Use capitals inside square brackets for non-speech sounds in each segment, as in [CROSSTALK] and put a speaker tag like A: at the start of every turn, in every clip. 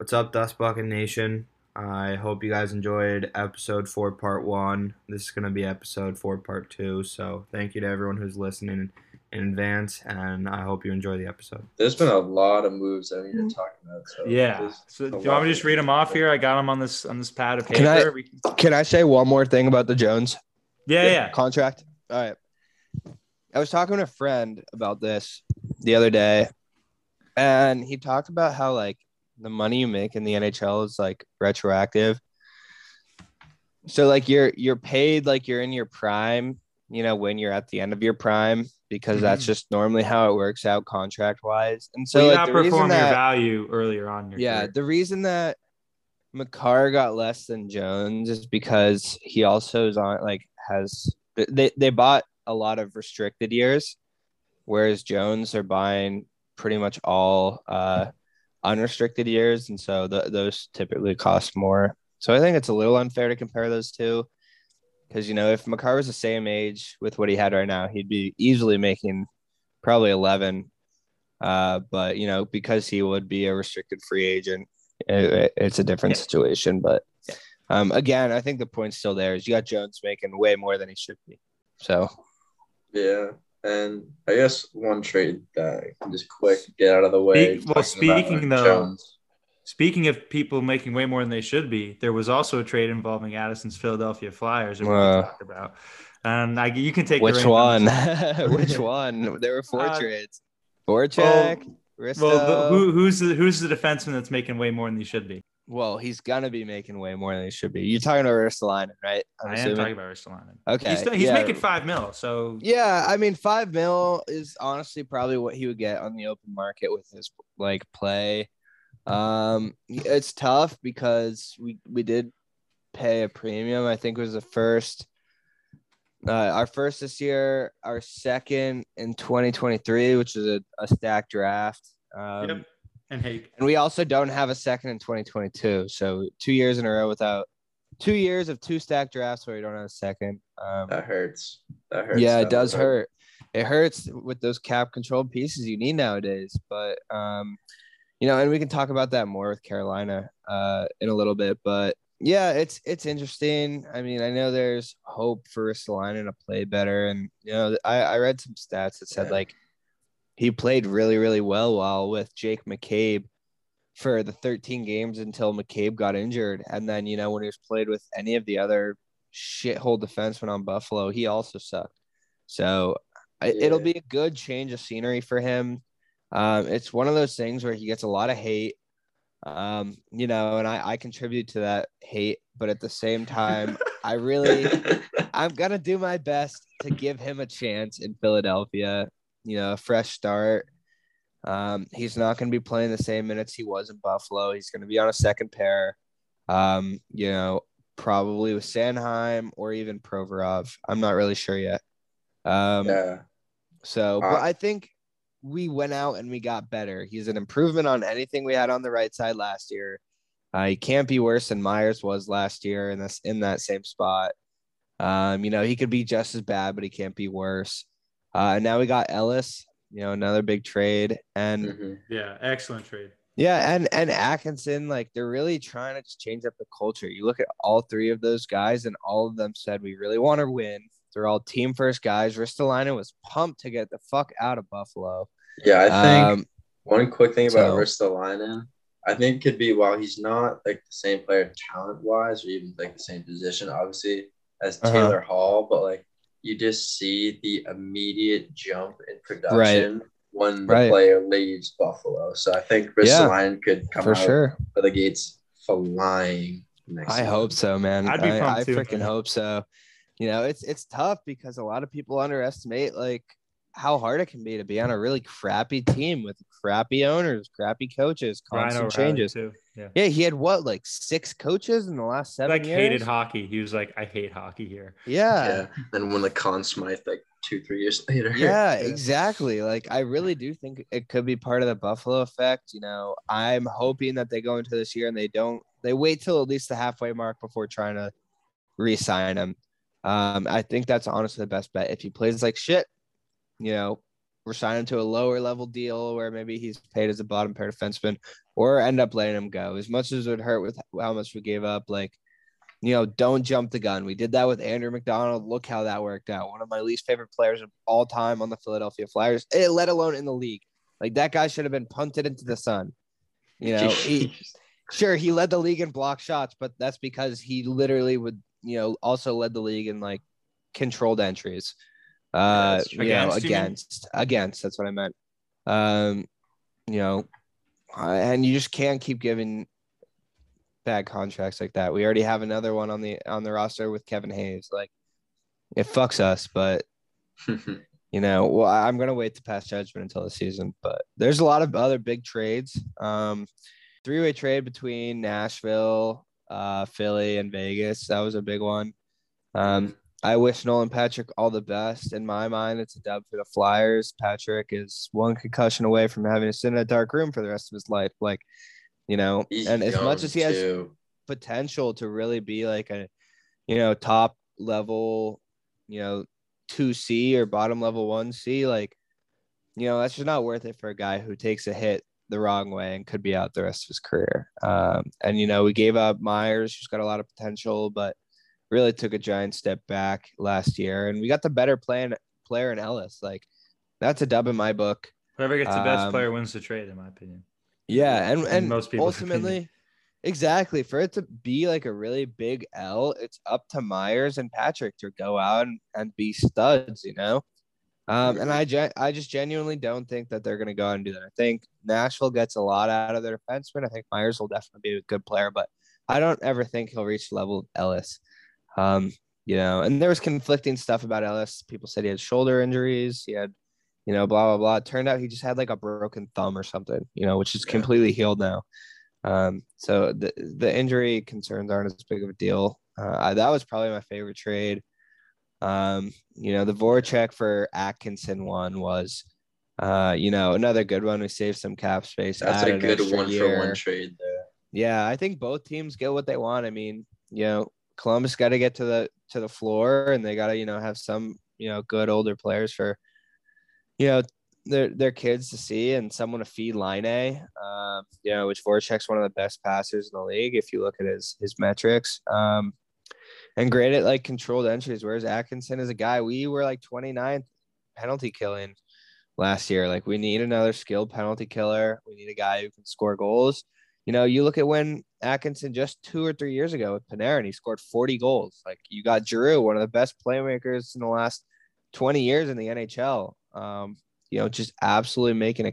A: What's up, Dust Bucket Nation? I hope you guys enjoyed episode four, part one. This is going to be episode four, part two. So, thank you to everyone who's listening in advance, and I hope you enjoy the episode.
B: There's been a lot of moves that we need to mm-hmm. talk about. So
C: Yeah. So do you want me to just read them off here? I got them on this on this pad of paper.
D: Can I-
C: can-
D: Can I say one more thing about the Jones
C: yeah, yeah.
D: contract? All right. I was talking to a friend about this the other day, and he talked about how like the money you make in the NHL is like retroactive. So like you're you're paid like you're in your prime, you know, when you're at the end of your prime, because that's
C: Mhm.
D: just normally how it works out contract wise. And
C: So you
D: like the
C: outperform
D: reason
C: your
D: that
C: value earlier on. Your
D: yeah,
C: career.
D: the reason that Makar got less than Jones is because he also is on like has they they bought a lot of restricted years, whereas Jones are buying pretty much all uh, unrestricted years, and so the, those typically cost more. So I think it's a little unfair to compare those two, because you know if Makar was the same age with what he had right now, he'd be easily making probably eleven. Uh, but you know because he would be a restricted free agent, it, it- it's a different
C: Yeah.
D: situation. But um, again, I think the point's still there. Is you got Jones making way more than he should be. So
B: Yeah, and I guess one trade that I can just quick get out of the way.
C: Speak- well,
B: talking about
C: speaking though-
B: Jones.
C: Speaking of people making way more than they should be, there was also a trade involving Addison's Philadelphia Flyers that we talked about. And I, you can take
D: which
C: reins
D: one? [LAUGHS] which [LAUGHS] one? There were four
C: Uh,
D: trades. Voracek, Risto.
C: Well, the, who, who's the who's the defenseman that's making way more than he should be?
D: Well, he's gonna be making way more than he should be. You're talking about Ristolainen, right? I'm
C: I am
D: assuming?
C: talking about Ristolainen.
D: Okay,
C: He's, he's
D: yeah.
C: making five mil, so
D: Yeah, I mean, five mil is honestly probably what he would get on the open market with his like play. Um, it's tough because we we did pay a premium. I think it was the first, uh, our first this year, our second in 2023, which is a, a stacked draft. Um,
C: Yep. And hey,
D: and we also don't have a second in 2022. So two years in a row without two years of two stack drafts where we don't have a second. Um,
B: That hurts. That hurts.
D: yeah,
B: down
D: it does
B: the
D: hurt. It hurts with those cap controlled pieces you need nowadays. But um, you know, and we can talk about that more with Carolina uh in a little bit. But yeah, it's it's interesting. I mean, I know there's hope for Ristolainen to play better, and you know, I I read some stats that said
B: Yeah.
D: like he played really really well while with Jake McCabe for the 13 games until McCabe got injured, and then you know when he was played with any of the other shithole defensemen on Buffalo, he also sucked. So I, it'll be a good change of scenery for him. Um, it's one of those things where he gets a lot of hate, um, you know, and I, I contribute to that hate, but at the same time, [LAUGHS] I really, I'm gonna do my best to give him a chance in Philadelphia. You know, a fresh start. Um, he's not going to be playing the same minutes he was in Buffalo. He's going to be on a second pair. Um, you know, probably with Sanheim or even Provorov. I'm not really sure yet. Um,
B: yeah,
D: so,
B: Uh,
D: but I think we went out and we got better. He's an improvement on anything we had on the right side last year. Uh, he can't be worse than Myers was last year in this in that same spot. Um, you know, he could be just as bad, but he can't be worse. Uh, and now we got Ellis, you know, another big trade, and
B: Mhm.
C: yeah, excellent trade.
D: yeah, and and Atkinson, like they're really trying to just change up the culture. You look at all three of those guys, and all of them said we really want to win. They're all team first guys. Ristolainen was pumped to get the fuck out of Buffalo.
B: yeah. I think
D: Um,
B: one quick thing about
D: so-
B: Ristolainen, I think could be while he's not like the same player talent wise or even like the same position, obviously as
D: Uh-huh.
B: Taylor Hall, but like you just see the immediate jump in production when the
D: Right.
B: player leaves Buffalo. So I think
D: Yeah.
B: Ristolainen could come
D: for
B: out
D: sure.
B: of the gates flying. Next
D: I
B: season.
D: hope so, man.
C: I'd be
D: I, I
C: too,
D: freaking
C: man.
D: hope so. You know, it's it's tough because a lot of people underestimate like how hard it can be to be on a really crappy team with crappy owners, crappy coaches, constant changes.
C: too. Yeah.
D: Yeah, he had what like six coaches in the last seven
C: like
D: years.
C: hated hockey. He was like, I hate hockey here.
D: Yeah,
B: Yeah. And when the Conn Smythe like two, three years [LAUGHS] later.
D: yeah, exactly. Like I really do think it could be part of the Buffalo effect. You know, I'm hoping that they go into this year and they don't they wait till at least the halfway mark before trying to re-sign him. Um, I think that's honestly the best bet. If he plays like shit, you know, or sign him to a lower level deal where maybe he's paid as a bottom pair defenseman, or end up letting him go. As much as it would hurt with how much we gave up, like you know, don't jump the gun. We did that with Andrew MacDonald. Look how that worked out. One of my least favorite players of all time on the Philadelphia Flyers, eh, let alone in the league. Like that guy should have been punted into the sun. You know, he [LAUGHS] sure he led the league in block shots, but that's because he literally would, you know, also led the league in like controlled entries. Uh, you know,
C: Against, you
D: against, against. That's what I meant. Um, you know, and you just can't keep giving bad contracts like that. We already have another one on the on the roster with Kevin Hayes. Like, it fucks us, but [LAUGHS] you know, well, I'm gonna wait to pass judgment until the season. But there's a lot of other big trades. Um, three way trade between Nashville, uh, Philly, and Vegas. That was a big one. Um, I wish Nolan Patrick all the best. In my mind, it's a dub for the Flyers. Patrick is one concussion away from having to sit in a dark room for the rest of his life. Like, you know,
B: He's
D: and as much as he has
B: too.
D: potential to really be like a, you know, top level, you know, two C or bottom level one C, like, you know, that's just not worth it for a guy who takes a hit the wrong way and could be out the rest of his career. Um, and you know, we gave up Myers, who's got a lot of potential, but really took a giant step back last year. And we got the better plan player in Ellis. Like, that's a dub in my book.
C: Whoever gets the best
D: Um,
C: player wins the trade, in my opinion.
D: Yeah, and
C: In
D: and
C: most people
D: ultimately,
C: opinion.
D: exactly for it to be like a really big L, it's up to Myers and Patrick to go out and, and be studs, you know. Um, and I gen- I just genuinely don't think that they're gonna go out and do that. I think Nashville gets a lot out of their defenseman. I think Myers will definitely be a good player, but I don't ever think he'll reach the level of Ellis. Um, you know, and there was conflicting stuff about Ellis. People said he had shoulder injuries. He had, you know, blah blah blah. It turned out he just had like a broken thumb or something. You know, which is
B: Yeah.
D: completely healed now. Um, so the the injury concerns aren't as big of a deal. Uh, I, that was probably my favorite trade. Um, you know, the Voracek for Atkinson one was, uh, you know, another good one. We saved some cap space.
B: That's a good one for one trade there.
D: Yeah, I think both teams get what they want. I mean, you know, Columbus got to get to the to the floor, and they got to you know have some you know good older players for, you know, their their kids to see and someone to feed Laine. Um, you know, which Voracek's one of the best passers in the league if you look at his his metrics. Um, and at like controlled entries. Whereas Atkinson is a guy we were like 29th penalty killing last year. Like we need another skilled penalty killer. We need a guy who can score goals. You know, you look at when Atkinson just two or three years ago with Panarin, he scored 40 goals. Like you got Giroux, one of the best playmakers in the last 20 years in the NHL. Um, you know, just absolutely making a,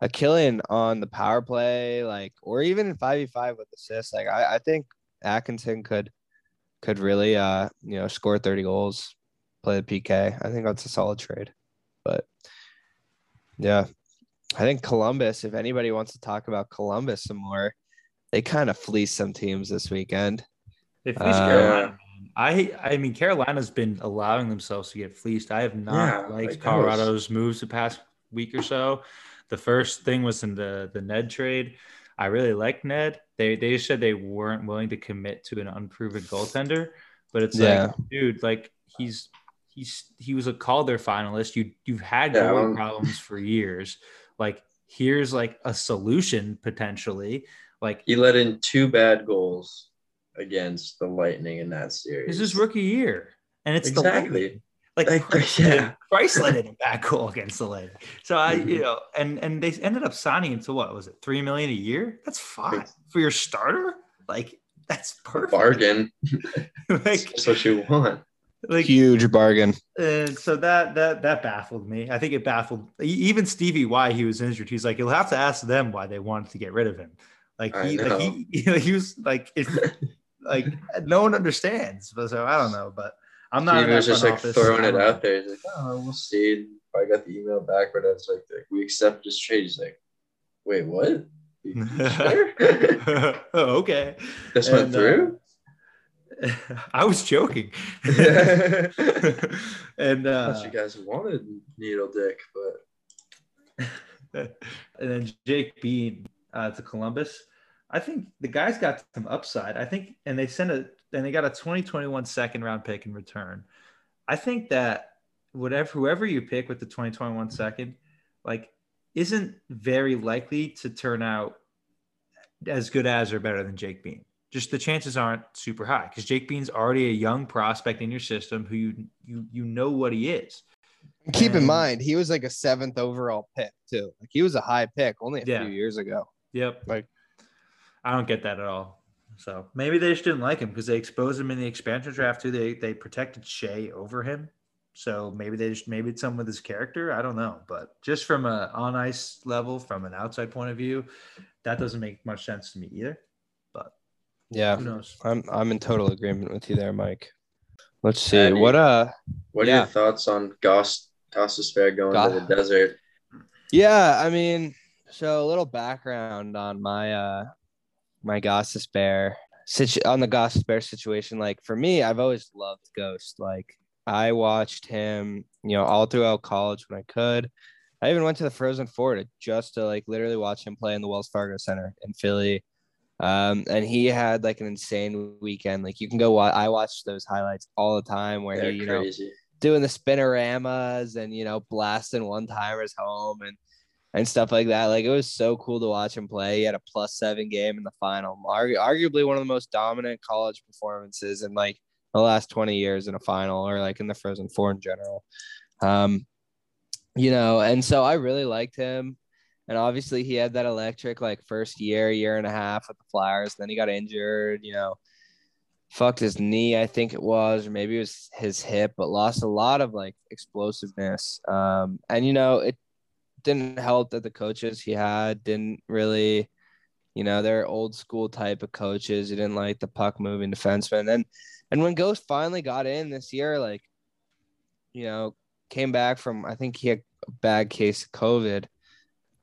D: a killing on the power play, like, or even in 5v5 with assists. Like I, I think Atkinson could could really uh, you know, score 30 goals, play the PK. I think that's a solid trade. But yeah, I think Columbus, if anybody wants to talk about Columbus some more, they kind of fleeced some teams this weekend.
C: They fleeced
D: Uh,
C: Carolina. I I mean Carolina's been allowing themselves to get fleeced. I have not
B: Yeah,
C: liked
B: like, that was-
C: Colorado's moves the past week or so. The first thing was in the the Ned trade. I really like Ned. They they just said they weren't willing to commit to an unproven goaltender, but it's
D: Yeah.
C: like, dude, like he's he's he was a Calder finalist. You you've had
B: Yeah,
C: goalie problems for years. Like here's like a solution potentially. Like
B: He let in two bad goals against the Lightning in that series.
C: This is rookie year, and it's
B: Exactly.
C: the like
B: Like,
C: Christ,
B: yeah.
C: Christ let in a bad goal against the Lightning. So I, you
B: Mhm.
C: know, and and they ended up signing him to what was it, three million a year? That's fine for your starter. Like that's perfect.
B: bargain. [LAUGHS]
C: like,
B: That's what you want.
C: like
D: Huge bargain.
C: and so that that that baffled me. I think it baffled even Stevie why he was injured. He's like, you'll have to ask them why they wanted to get rid of him. Like he, like he, [LAUGHS] he was like, it's like no one understands. But so I don't know. But I'm not.
B: he was just like
C: office.
B: throwing it out there. He's like, oh, we'll see. I got the email back, but I was like, like we accept this trade. He's like, wait, what? [LAUGHS] You sure?
C: know. [LAUGHS] oh, okay.
B: this went
C: And, uh,
B: through?
C: I was joking. and uh,
B: you guys wanted Needle Dick, but
C: and then Jake Bean uh, to Columbus. I think the guys got some upside. I think, and they sent a, and they got a 2021 second round pick in return. I think that whatever whoever you pick with the 2021 second, like isn't very likely to turn out as good as or better than Jake Bean. Just the chances aren't super high because Jake Bean's already a young prospect in your system who you you you know what he is.
D: Keep in mind, he was like a seventh overall pick too. Like he was a high pick only a
C: Yeah.
D: few years ago.
C: Yep.
D: Like-
C: I don't get that at all. So maybe they just didn't like him because they exposed him in the expansion draft too. They they protected Shea over him. So maybe they just maybe it's something with his character. I don't know. But just from a on ice level, from an outside point of view, that doesn't make much sense to me either. But
D: Yeah,
C: who knows?
D: I'm I'm in total agreement with you there, Mike. Let's see
B: Eddie.
D: what uh
B: What are
D: Yeah.
B: your thoughts on Goss Goss Fair going
D: Go-
B: to the desert?
D: Yeah, I mean, so a little background on my uh my Gossip Bear situ- on the Gostisbehere situation. Like for me, I've always loved Ghost. Like I watched him, you know, all throughout college when I could. I even went to the Frozen Four to just to like literally watch him play in the Wells Fargo Center in Philly. Um, and he had like an insane weekend. Like you can go. Wa- I watch those highlights all the time where
B: They're
D: he, you know, doing the spinoramas and you know blasting one timers home and and stuff like that. Like it was so cool to watch him play. He had a plus seven game in the final, Argu- arguably one of the most dominant college performances in like the last twenty years in a final or like in the Frozen Four in general. Um, you know, and so I really liked him. And obviously, he had that electric like first year, year and a half with the Flyers. Then he got injured. You know, fucked his knee, I think it was, or maybe it was his hip, but lost a lot of like explosiveness. Um, and you know, it didn't help that the coaches he had didn't really, you know, they're old school type of coaches. He didn't like the puck moving defenseman. And and when Ghost finally got in this year, like, you know, came back from I think he had a bad case of COVID.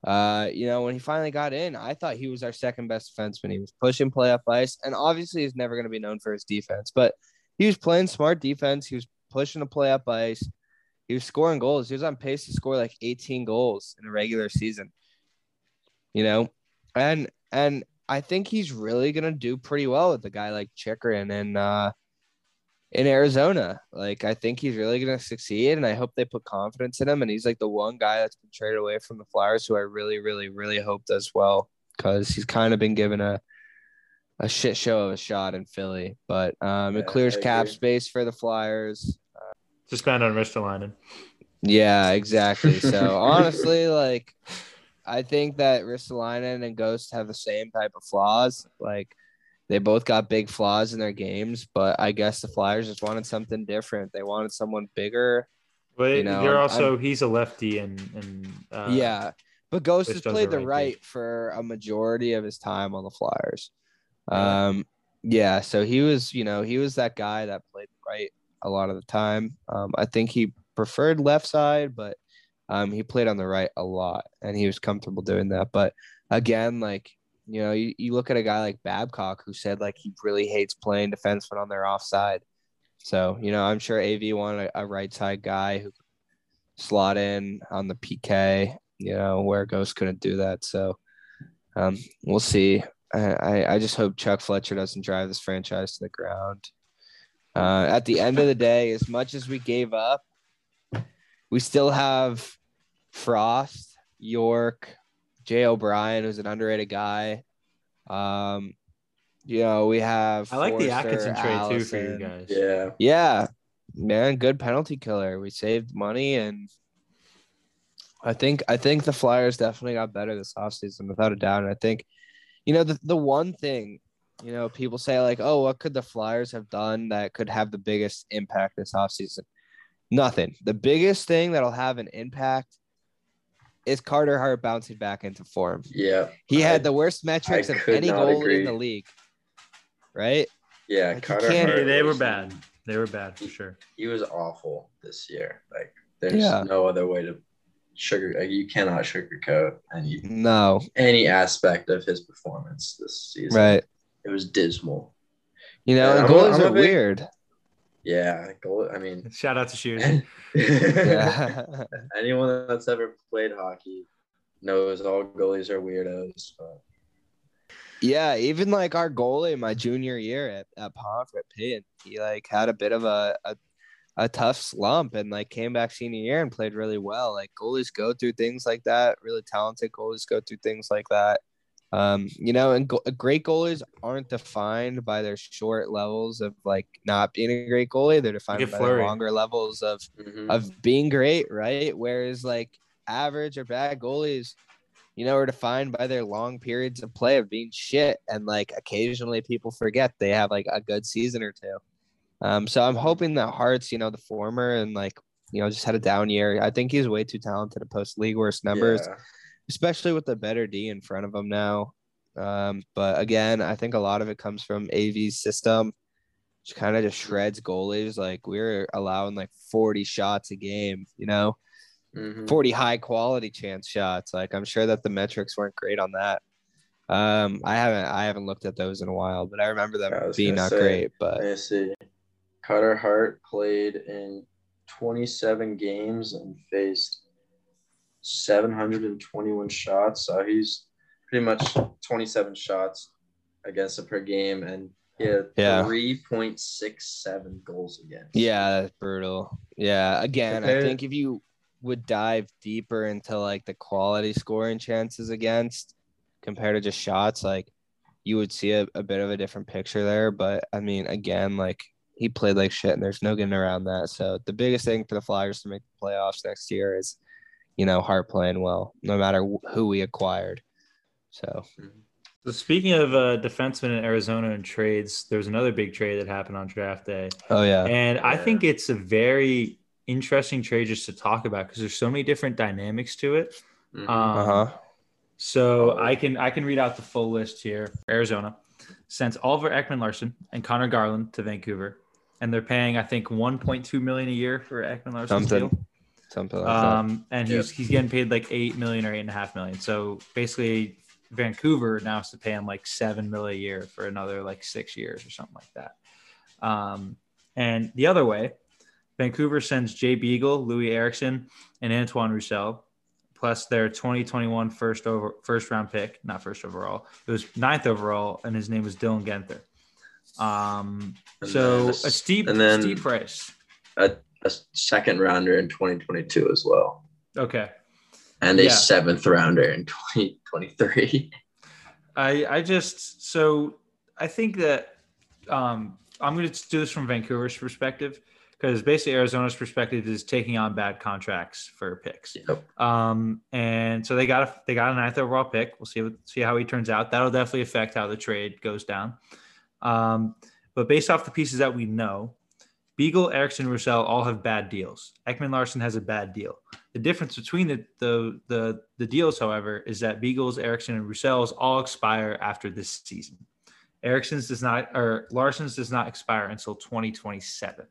D: Uh, you know, when he finally got in, I thought he was our second best defenseman. He was pushing playoff ice, and obviously he's never going to be known for his defense, but he was playing smart defense. He was pushing the playoff ice. He was scoring goals. He was on pace to score like 18 goals in a regular season. You know, and and I think he's really gonna do pretty well with a guy like Chychrun and uh in Arizona. Like I think he's really gonna succeed, and I hope they put confidence in him. And he's like the one guy that's been traded away from the Flyers who I really, really, really hope does well because he's kind of been given a a shit show of a shot in Philly. But um,
B: Yeah,
D: it clears cap space for the Flyers.
C: Suspend on Ristolainen.
D: Yeah, [LAUGHS] exactly. So [LAUGHS] honestly, like I think that Ristolainen and Ghost have the same type of flaws. Like they both got big flaws in their games, but I guess the Flyers just wanted something different. They wanted someone bigger.
C: But
D: You know,
C: they're
D: I'm-
C: also he's a lefty and and uh,
D: yeah. But Ghost has played
C: the
D: the
C: right
D: right for a majority of his time on the Flyers. Um yeah, so he was, you know, he was that guy that played right a lot of the time. Um I think he preferred left side, but um he played on the right a lot and he was comfortable doing that. But again, like you know, you, you look at a guy like Babcock who said like he really hates playing defensemen on their offside. So, you know, I'm sure AV wanted a, a right side guy who slot in on the PK, you know, where Ghost couldn't do that. So um, we'll see. I, I just hope Chuck Fletcher doesn't drive this franchise to the ground. Uh, at the end of the day, as much as we gave up, we still have Frost, York, Jay O'Brien, who's an underrated guy. Um, you know, we have
C: I like the Atkinson trade too for you guys.
B: Yeah.
D: Yeah, man, good penalty killer. We saved money and I think I think the Flyers definitely got better this offseason without a doubt. And I think, you know, the, the one thing, you know, people say like, oh, what could the Flyers have done that could have the biggest impact this offseason? Nothing. The biggest thing that'll have an impact is Carter Hart bouncing back into form.
B: Yeah.
D: He
B: I-
D: had the worst metrics
B: I
D: of any
B: not
D: goalie
B: agree.
D: in the league. Right?
B: Yeah.
D: Like,
B: Carter
D: can't-
B: Hart
C: They, they were bad. They were bad for sure.
B: He was awful this year. Like there's
D: Yeah.
B: no other way to sugar. Like, you cannot sugarcoat any
D: No.
B: any aspect of his performance this season.
D: Right.
B: It was dismal.
D: You know,
B: Yeah,
D: and
B: I'm a-
D: goalies are weird.
B: Yeah. Goal, I mean,
C: Shout out to Shears. [LAUGHS]
D: Yeah.
B: anyone that's ever played hockey knows all goalies are weirdos. But
D: yeah, even like our goalie my junior year at, at Pomfret Payton, he like had a bit of a, a a tough slump and like came back senior year and played really well. Like goalies go through things like that. Really talented goalies go through things like that. Um, you know, and go- great goalies aren't defined by their short levels of like not being a great goalie. They're defined by their longer levels of
B: Mhm.
D: of being great, right? Whereas like average or bad goalies, you know, are defined by their long periods of play of being shit. And like occasionally people forget they have like a good season or two. Um, so I'm hoping that Hart's, you know, the former and like, you know, just had a down year. I think he's way too talented to post league worst numbers,
B: Yeah.
D: Especially with the better D in front of him now. Um, but again, I think a lot of it comes from AV's system, which kind of just shreds goalies. Like we're allowing like 40 shots a game, you know,
B: Mhm.
D: 40 high quality chance shots. Like I'm sure that the metrics weren't great on that. Um, I haven't I haven't looked at those in a while, but I remember them
B: I
D: being not
B: say,
D: great. But
B: Let me see. Carter Hart played in 27 games and faced 721 shots. So he's pretty much 27 shots against him per game, and he had
D: Yeah.
B: 3.67 goals against.
D: Yeah, that's brutal. Yeah, again, I think if you would dive deeper into like the quality scoring chances against compared to just shots, like you would see a, a bit of a different picture there. But I mean, again, like he played like shit and there's no getting around that. So the biggest thing for the Flyers to make the playoffs next year is, you know, Hart playing well, no matter who we acquired. So
C: So speaking of uh, defensemen in Arizona and trades, there was another big trade that happened on draft day,
D: oh yeah.
C: and I think it's a very interesting trade just to talk about because there's so many different dynamics to it.
B: Mhm.
C: Um,
D: Uh-huh.
C: So I can I can read out the full list here. Arizona sent Oliver Ekman Larsson and Conor Garland to Vancouver, and they're paying I think 1.2 million a year for Ekman Larsson's
D: Something
C: deal.
D: Something like that.
C: Um, and he's he's getting paid like eight million or eight and a half million. So basically, Vancouver now has to pay him like seven million a year for another like six years or something like that. Um, and the other way, Vancouver sends Jay Beagle, Loui Eriksson, and Antoine Roussel, plus their 2021 first over first round pick, not first overall. It was ninth overall, and his name was Dylan Guenther. Um, so
B: then
C: a
B: a-
C: steep,
B: and then-
C: steep price.
B: a, a second rounder in 2022 as well,
C: Okay.
B: and a
C: Yeah.
B: seventh rounder in 2023. [LAUGHS]
C: I I just so I think that um, I'm going to do this from Vancouver's perspective because basically Arizona's perspective is taking on bad contracts for picks.
B: Yep.
C: Um, and so they got a they got a ninth overall pick. We'll see see how he turns out. That'll definitely affect how the trade goes down. Um, but based off the pieces that we know, Beagle, Eriksson, Roussel all have bad deals. Ekman Larsson has a bad deal. The difference between the the the, the deals, however, is that Beagles, Eriksson, and Roussel's all expire after this season. Eriksson's does not, or Larsson's does not expire until 2027.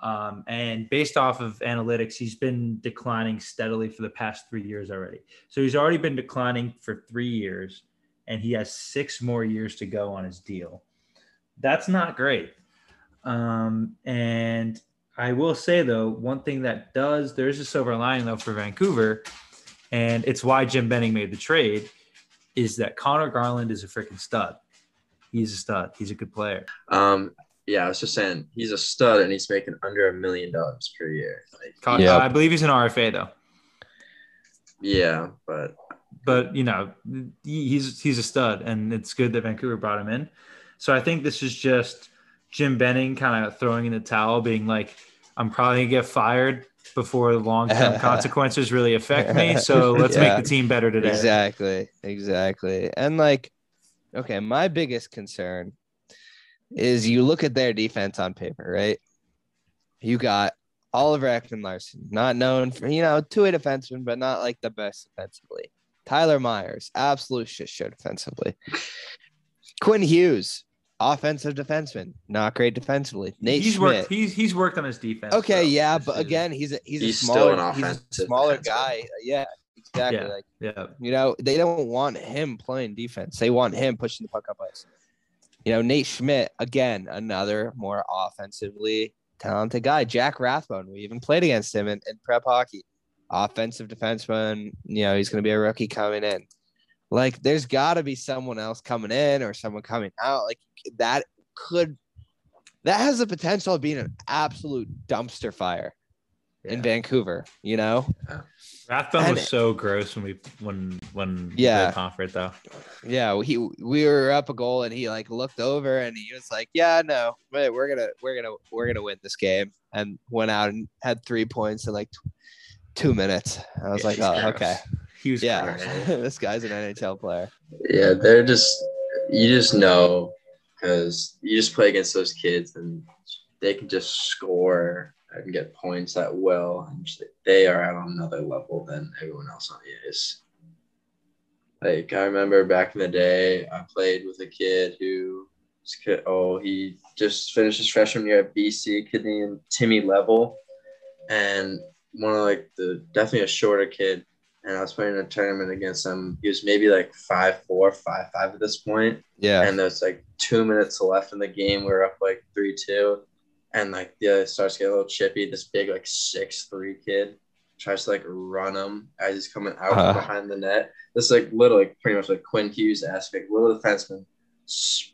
C: Um, and based off of analytics, he's been declining steadily for the past three years already. So he's already been declining for three years, and he has six more years to go on his deal. That's not great. Um, and I will say though, one thing that does there is a silver lining though for Vancouver, and it's why Jim Benning made the trade, is that Conor Garland is a freaking stud. He's a stud. He's a good player.
B: Um, yeah, I was just saying he's a stud and he's making under a million dollars per year. Like,
C: Con-
D: Yeah.
C: I believe he's an RFA though,
B: yeah, but
C: but you know he's he's a stud, and it's good that Vancouver brought him in. So I think this is just Jim Benning kind of throwing in the towel, being like, "I'm probably gonna get fired before the long term [LAUGHS] consequences really affect me. So [LAUGHS] let's
D: Yeah.
C: make the team better today."
D: Exactly. Exactly. And like, okay, my biggest concern is you look at their defense on paper, right? You got Oliver Ekman Larsson, not known for, you know, two way defenseman, but not like the best defensively. Tyler Myers, absolute shit show defensively. Quinn Hughes, offensive defenseman, not great defensively. Nate
C: he's
D: Schmidt.
C: worked. He's he's worked on his defense.
D: Okay,
C: though,
D: yeah, but
C: season.
D: again, he's a he's,
B: He's
D: a
B: still
D: smaller
B: an
D: he's a smaller
B: defenseman.
D: guy. Yeah, exactly.
C: Yeah.
D: Like
C: yeah,
D: you know, they don't want him playing defense. They want him pushing the puck up ice. You know, Nate Schmidt, again, another more offensively talented guy. Jack Rathbone, we even played against him in, in prep hockey. Offensive defenseman, you know, he's going to be a rookie coming in. Like, there's got to be someone else coming in or someone coming out. Like, that could that has the potential of being an absolute dumpster fire in Vancouver. You know,
C: Rathbone
D: And-
C: was so gross when we when when
D: Yeah.
C: the Comfort though.
D: yeah. He we were up a goal and he like looked over and he was like, "Yeah, no, wait, we're gonna we're gonna we're gonna win this game," and went out and had three points in like t- two minutes. I was
C: Yeah,
D: like, "Oh,
C: gross.
D: okay,
C: He was
D: yeah,
C: gross. [LAUGHS]
D: this guy's an NHL player."
B: Yeah, they're just you just know because you just play against those kids and they can just score and get points at will. And just- they are at another level than everyone else on the ice. Like I remember back in the day, I played with a kid who, oh, he just finished his freshman year at BC, kid named Timmy Level, and one of like the definitely a shorter kid and I was playing a tournament against him. He was maybe like five four, five five at this point,
D: Yeah,
B: and there's like two minutes left in the game. We are up like three two, and like the other starts to get a little chippy. This big like six three kid tries to like run him as he's coming out
D: Uh-huh.
B: behind the net. This like little like pretty much like Quinn Hughes aspect, little defenseman, s-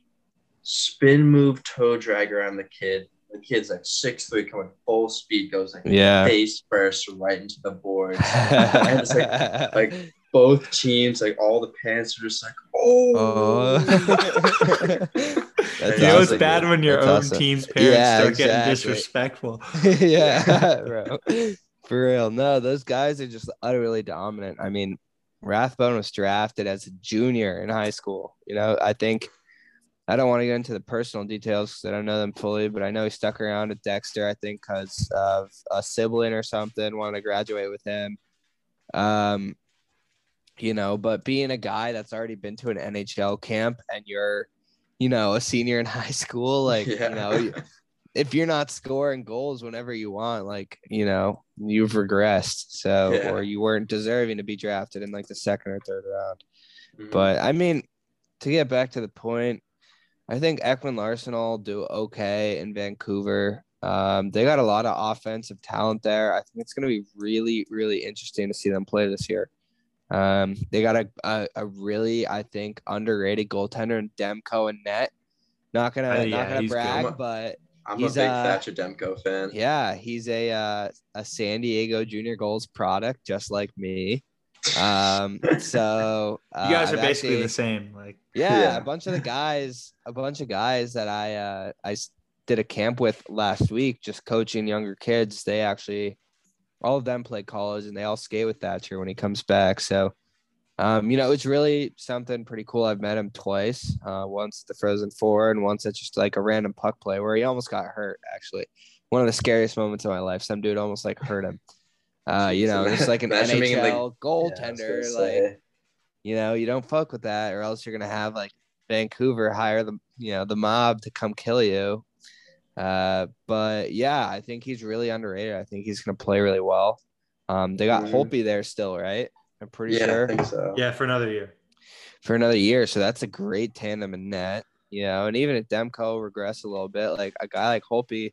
B: spin move toe drag around the kid. The kid's like six three coming full speed, goes like
D: yeah.
B: face first right into the boards. [LAUGHS] And it's like like both teams, like all the pants are just like, oh.
D: Oh. [LAUGHS] That's
C: you know it's bad
D: dude.
C: when your
D: That's
C: own
D: awesome.
C: team's parents
D: Yeah,
C: start getting disrespectful. [LAUGHS]
D: yeah, bro. For real. No, those guys are just utterly dominant. I mean, Rathbone was drafted as a junior in high school. You know, I think I don't want to get into the personal details because I don't know them fully, but I know he stuck around at Dexter, I think, because of a sibling or something, wanted to graduate with him. Um, you know, but being a guy that's already been to an NHL camp and you're, you know, a senior in [LAUGHS] high school, like,
B: Yeah.
D: you know, if you're not scoring goals whenever you want, like, you know, you've regressed. So,
B: Yeah.
D: or you weren't deserving to be drafted in like the second or third round.
B: Mhm.
D: But I mean, to get back to the point, I think Ekman Larsson will do okay in Vancouver. Um, they got a lot of offensive talent there. I think it's going to be really, really interesting to see them play this year. Um, they got a, a, a really, I think, underrated goaltender in Demko and net. Not gonna,
C: Uh, yeah,
D: not gonna
C: he's good.
D: brag, but
B: I'm
D: he's,
B: a big
D: uh,
B: Thatcher Demko fan.
D: yeah, he's a uh, a San Diego Junior Gulls product, just like me. Um, so [LAUGHS] uh,
C: You guys are
D: I've
C: basically
D: actually-
C: the same. Like
D: yeah,
B: Yeah.
D: a bunch of the guys, a bunch of guys that I uh I s- did a camp with last week, just coaching younger kids. They actually, all of them play college, and they all skate with Thatcher when he comes back. So, um, you know, it's really something pretty cool. I've met him twice, uh, once at the Frozen Four, and once at just like a random puck play where he almost got hurt. Actually, one of the scariest moments of my life. Some dude almost like hurt him. Uh, you know, just like an [LAUGHS]
B: Imagine being in the-
D: NHL
B: Yeah,
D: goaltender, like you know, you don't fuck with that, or else you're gonna have like Vancouver hire the you know the mob to come kill you. Uh, but yeah, I think he's really underrated. I think he's gonna play really well. Um, they got
B: Mhm.
D: Holtby there still, right? I'm pretty
B: yeah,
D: sure
B: I think so.
C: yeah, for another year.
D: for another year. So that's a great tandem in net, you know. And even if Demko regress a little bit, like a guy like Holtby,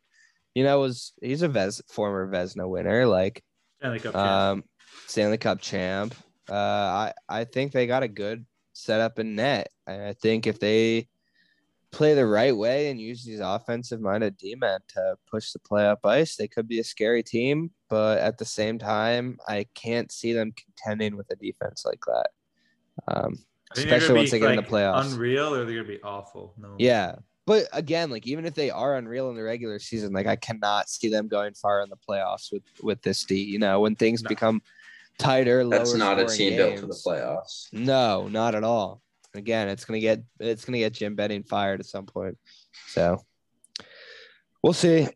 D: you know, was he's a Ves former Vezina winner, like
C: Stanley Cup champ.
D: um, Stanley Cup champ. Uh, I I think they got a good setup in net. And I think if they play the right way and use these offensive minded D men to push the play up ice, they could be a scary team. But at the same time, I can't see them contending with a defense like that. Um,
C: I think they're
D: especially once
C: be,
D: they get in the playoffs.
C: Unreal, or they're gonna be awful. No.
D: Yeah. But again, like even if they are unreal in the regular season, like I cannot see them going far in the playoffs with with this D. You know, when things
C: No.
D: become tighter,
B: That's not a
D: scoring
B: team built for the playoffs.
D: No, not at all. Again, it's gonna get it's gonna get Jim Benning fired at some point. So we'll see.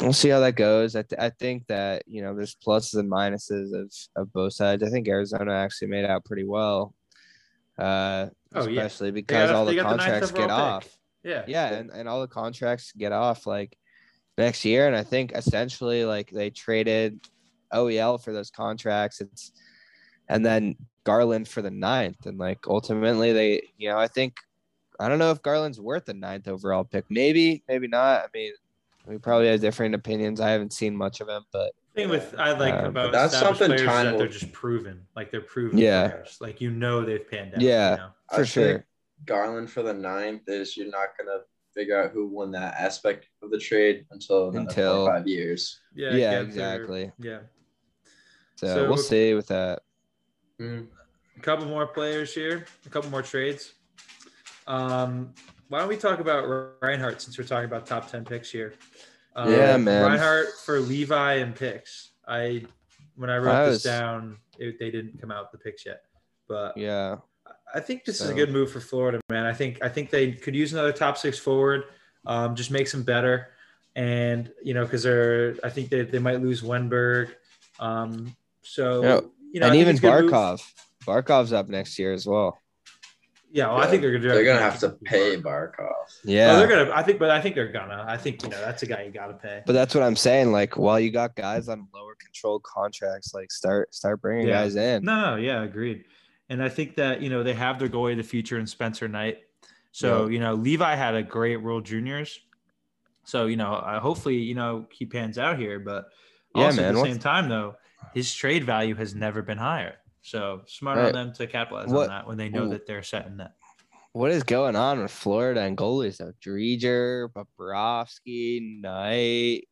D: We'll see how that goes. I, th- I think that you know there's pluses and minuses of of both sides. I think Arizona actually made out pretty well. Uh,
C: Oh, yeah.
D: especially because
C: got-
D: all the
C: got the ninth
D: contracts get
C: overall pick.
D: off
C: Yeah.
D: yeah and, and all the contracts get off like next year and i think essentially like they traded oel for those contracts it's and then garland for the ninth and like ultimately they you know i think i don't know if garland's worth the ninth overall pick maybe maybe not i mean we probably have different opinions i haven't seen much of him but
C: thing with I like
D: Um,
C: about
B: that's something
C: players is
B: time
C: that they're just proven, like they're proven
D: Yeah.
C: players. Like you know they've panned out.
D: Yeah.
C: You know?
B: I
D: for
B: think
D: sure
B: Garland for the ninth is you're not gonna figure out who won that aspect of the trade until
D: Until-
B: five years.
C: Yeah,
D: Yeah,
C: Kemper-
D: exactly.
C: Yeah.
D: So,
C: So-
D: we'll see with that.
B: Mm.
C: A couple more players here, a couple more trades. Um, why don't we talk about Reinhart since we're talking about top 10 picks here? Um,
D: Yeah, man.
C: Reinhart for Levi and picks. I, when I wrote
D: I
C: this
D: was-
C: down, it, they didn't come out with the picks yet, but
D: Yeah.
C: I think this is a good move for Florida, man. I think I think they could use another top six forward, um, just makes them better, and you know because they're I think they, they might lose Wennberg, um, so
D: Yeah,
C: you know
D: and even
C: it's a good move.
D: Barkov. Barkov's up next year as well.
C: Yeah, well, I think they're gonna do
B: They're gonna have to pay
C: Barkov.
B: Barkov.
D: Yeah.
C: Oh, they're gonna. I think, but I think they're gonna. I think you know that's a guy you gotta pay.
D: But that's what I'm saying. Like, while you got guys on lower control contracts, like start start bringing
C: Yeah.
D: guys in.
C: No, no, yeah, agreed. And I think that you know they have their goalie of the future in Spencer Knight. So you know Levi had a great World Juniors. So you know uh, hopefully you know he pans out here, but
D: Yeah,
C: also
D: man,
C: at the
D: what's-
C: same time though his trade value has never been higher. So smart on them to capitalize
D: What-
C: on that when they know
D: Ooh.
C: that they're setting that.
D: What is going on with Florida and goalies though? Driedger, Bobrovsky, Knight,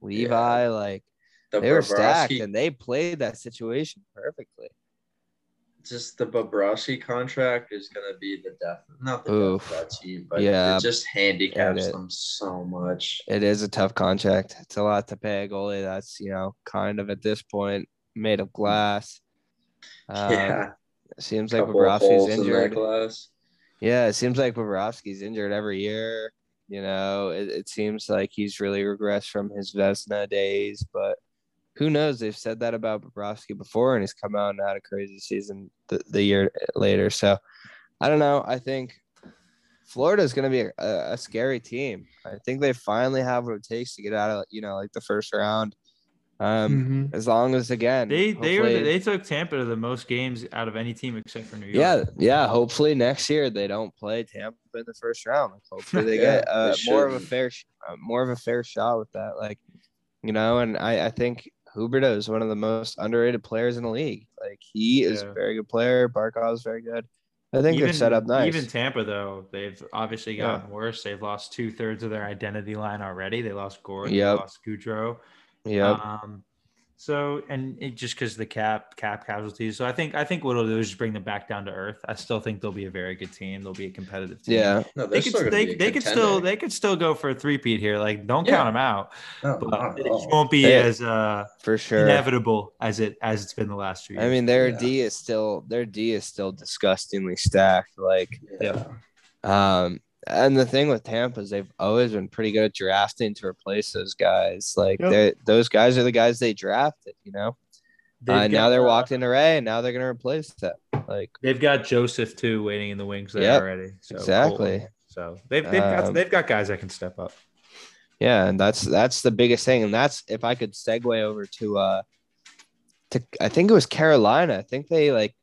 D: Levi, like
B: The
D: they were stacked and they played that situation perfectly.
B: Just the Bobrovsky contract is gonna be the death, not the
D: Oof.
B: death of that team, but
D: Yeah.
B: it just handicaps
D: it-
B: them so much.
D: It is a tough contract. It's a lot to pay a goalie that's, you know, kind of at this point made of glass. Um,
B: yeah,
D: seems like Bobrovsky's
B: holes in
D: injured. Yeah, it seems like Bobrovsky's injured every year. You know, it, it seems like he's really regressed from his Vezina days, but who knows? They've said that about Bobrovsky before, and he's come out and had a crazy season the, the year later. So I don't know. I think Florida is going to be a, a scary team. I think they finally have what it takes to get out of, you know, like the first round. Um, as long as again,
C: They they were they took Tampa to the most games out of any team except for New York.
D: Yeah, yeah. Hopefully next year they don't play Tampa in the first round. Like, hopefully they [LAUGHS]
B: Yeah,
D: get uh,
B: they
D: more of a fair, uh, more of a fair shot with that. Like, you know, and I, I think Huberdeau is one of the most underrated players in the league. Like, he is
C: Yeah.
D: a very good player. Barkov is very good. I think they're set up nice.
C: Even Tampa, though, they've obviously
D: Yeah.
C: gotten worse. They've lost two thirds of their identity line already. They lost Gordon, they lost Goodrow.
D: yep.
C: Um, so and it just because the cap cap casualties. So I think I think what it'll do is just bring them back down to earth. I still think they'll be a very good team. They'll be a competitive team.
D: yeah.
B: No,
C: They could,
B: still
C: they, they could still they could still go for a three-peat here. Like don't
B: Yeah.
C: count them out,
B: No,
C: but it won't be
D: They-
C: as uh,
D: For sure.
C: inevitable as it as it's been the last few years.
D: I mean, their
B: Yeah.
D: D is still their D is still disgustingly stacked. Like,
B: Yeah.
D: Um, and the thing with Tampa is they've always been pretty good at drafting to replace those guys. Like
C: Yep.
D: those guys are the guys they drafted, you know.
C: They've
D: Uh, now
C: got,
D: they're walked into Ray, and now they're gonna replace that. Like,
C: They've got Joseph too waiting in the wings there
D: Yep,
C: already. So
D: exactly.
C: So they've they've got
D: Um,
C: they've got guys that can step up.
D: yeah, and that's that's the biggest thing. And that's if I could segue over to uh to I think it was Carolina. I think they like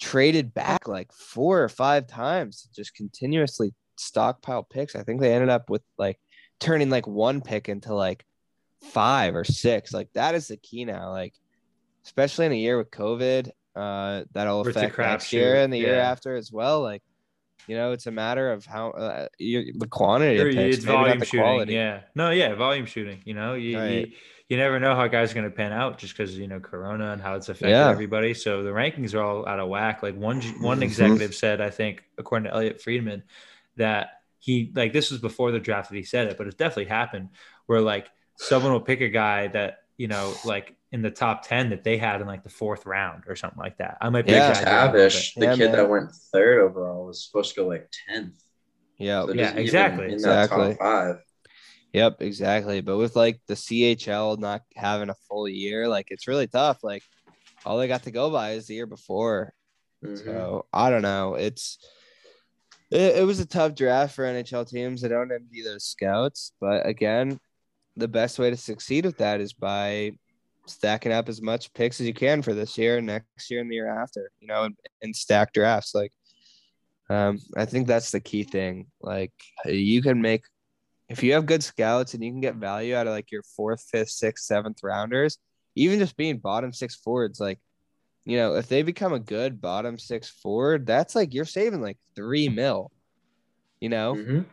D: traded back like four or five times just continuously stockpile picks. I think they ended up with like turning like one pick into like five or six. Like that is the key now. Like especially in a year with COVID, uh, that'll
C: Where it's a
D: affect next year
C: crapshoot,
D: and the year after as well. Like you know, it's a matter of how uh, you, the quantity of picks,
C: it's volume
D: the
C: shooting.
D: quality.
C: Yeah. No, yeah, volume shooting. You know, you,
D: Right.
C: you you never know how guys are going to pan out just because you know Corona and how it's affecting
D: Yeah.
C: everybody. So the rankings are all out of whack. Like one one
D: Mhm.
C: executive said, I think according to Elliotte Friedman, that he like this was before the draft that he said it, but it definitely happened where like someone will pick a guy that you know like in the top ten that they had in like the fourth round or something like that. I might be
D: Yeah.
C: exaggerating a little
B: Tavish, the
D: Yeah,
B: kid
D: man.
B: that went third overall, was supposed to go like tenth.
D: Yeah.
B: So
C: Yeah,
B: just even
C: exactly.
B: That
D: Exactly.
B: top five.
D: Yep, exactly. But with like the CHL not having a full year, like it's really tough. Like all they got to go by is the year before.
B: Mhm.
D: So I don't know. It's it, it was a tough draft for NHL teams. I don't envy those scouts, but again, the best way to succeed with that is by stacking up as much picks as you can for this year, next year, and the year after. You know, and, and stack drafts. Like, um, I think that's the key thing. Like, you can make if you have good scouts and you can get value out of like your fourth, fifth, sixth, seventh rounders, even just being bottom six forwards, like you know, if they become a good bottom six forward, that's like you're saving like three mil, you know,
B: Mhm.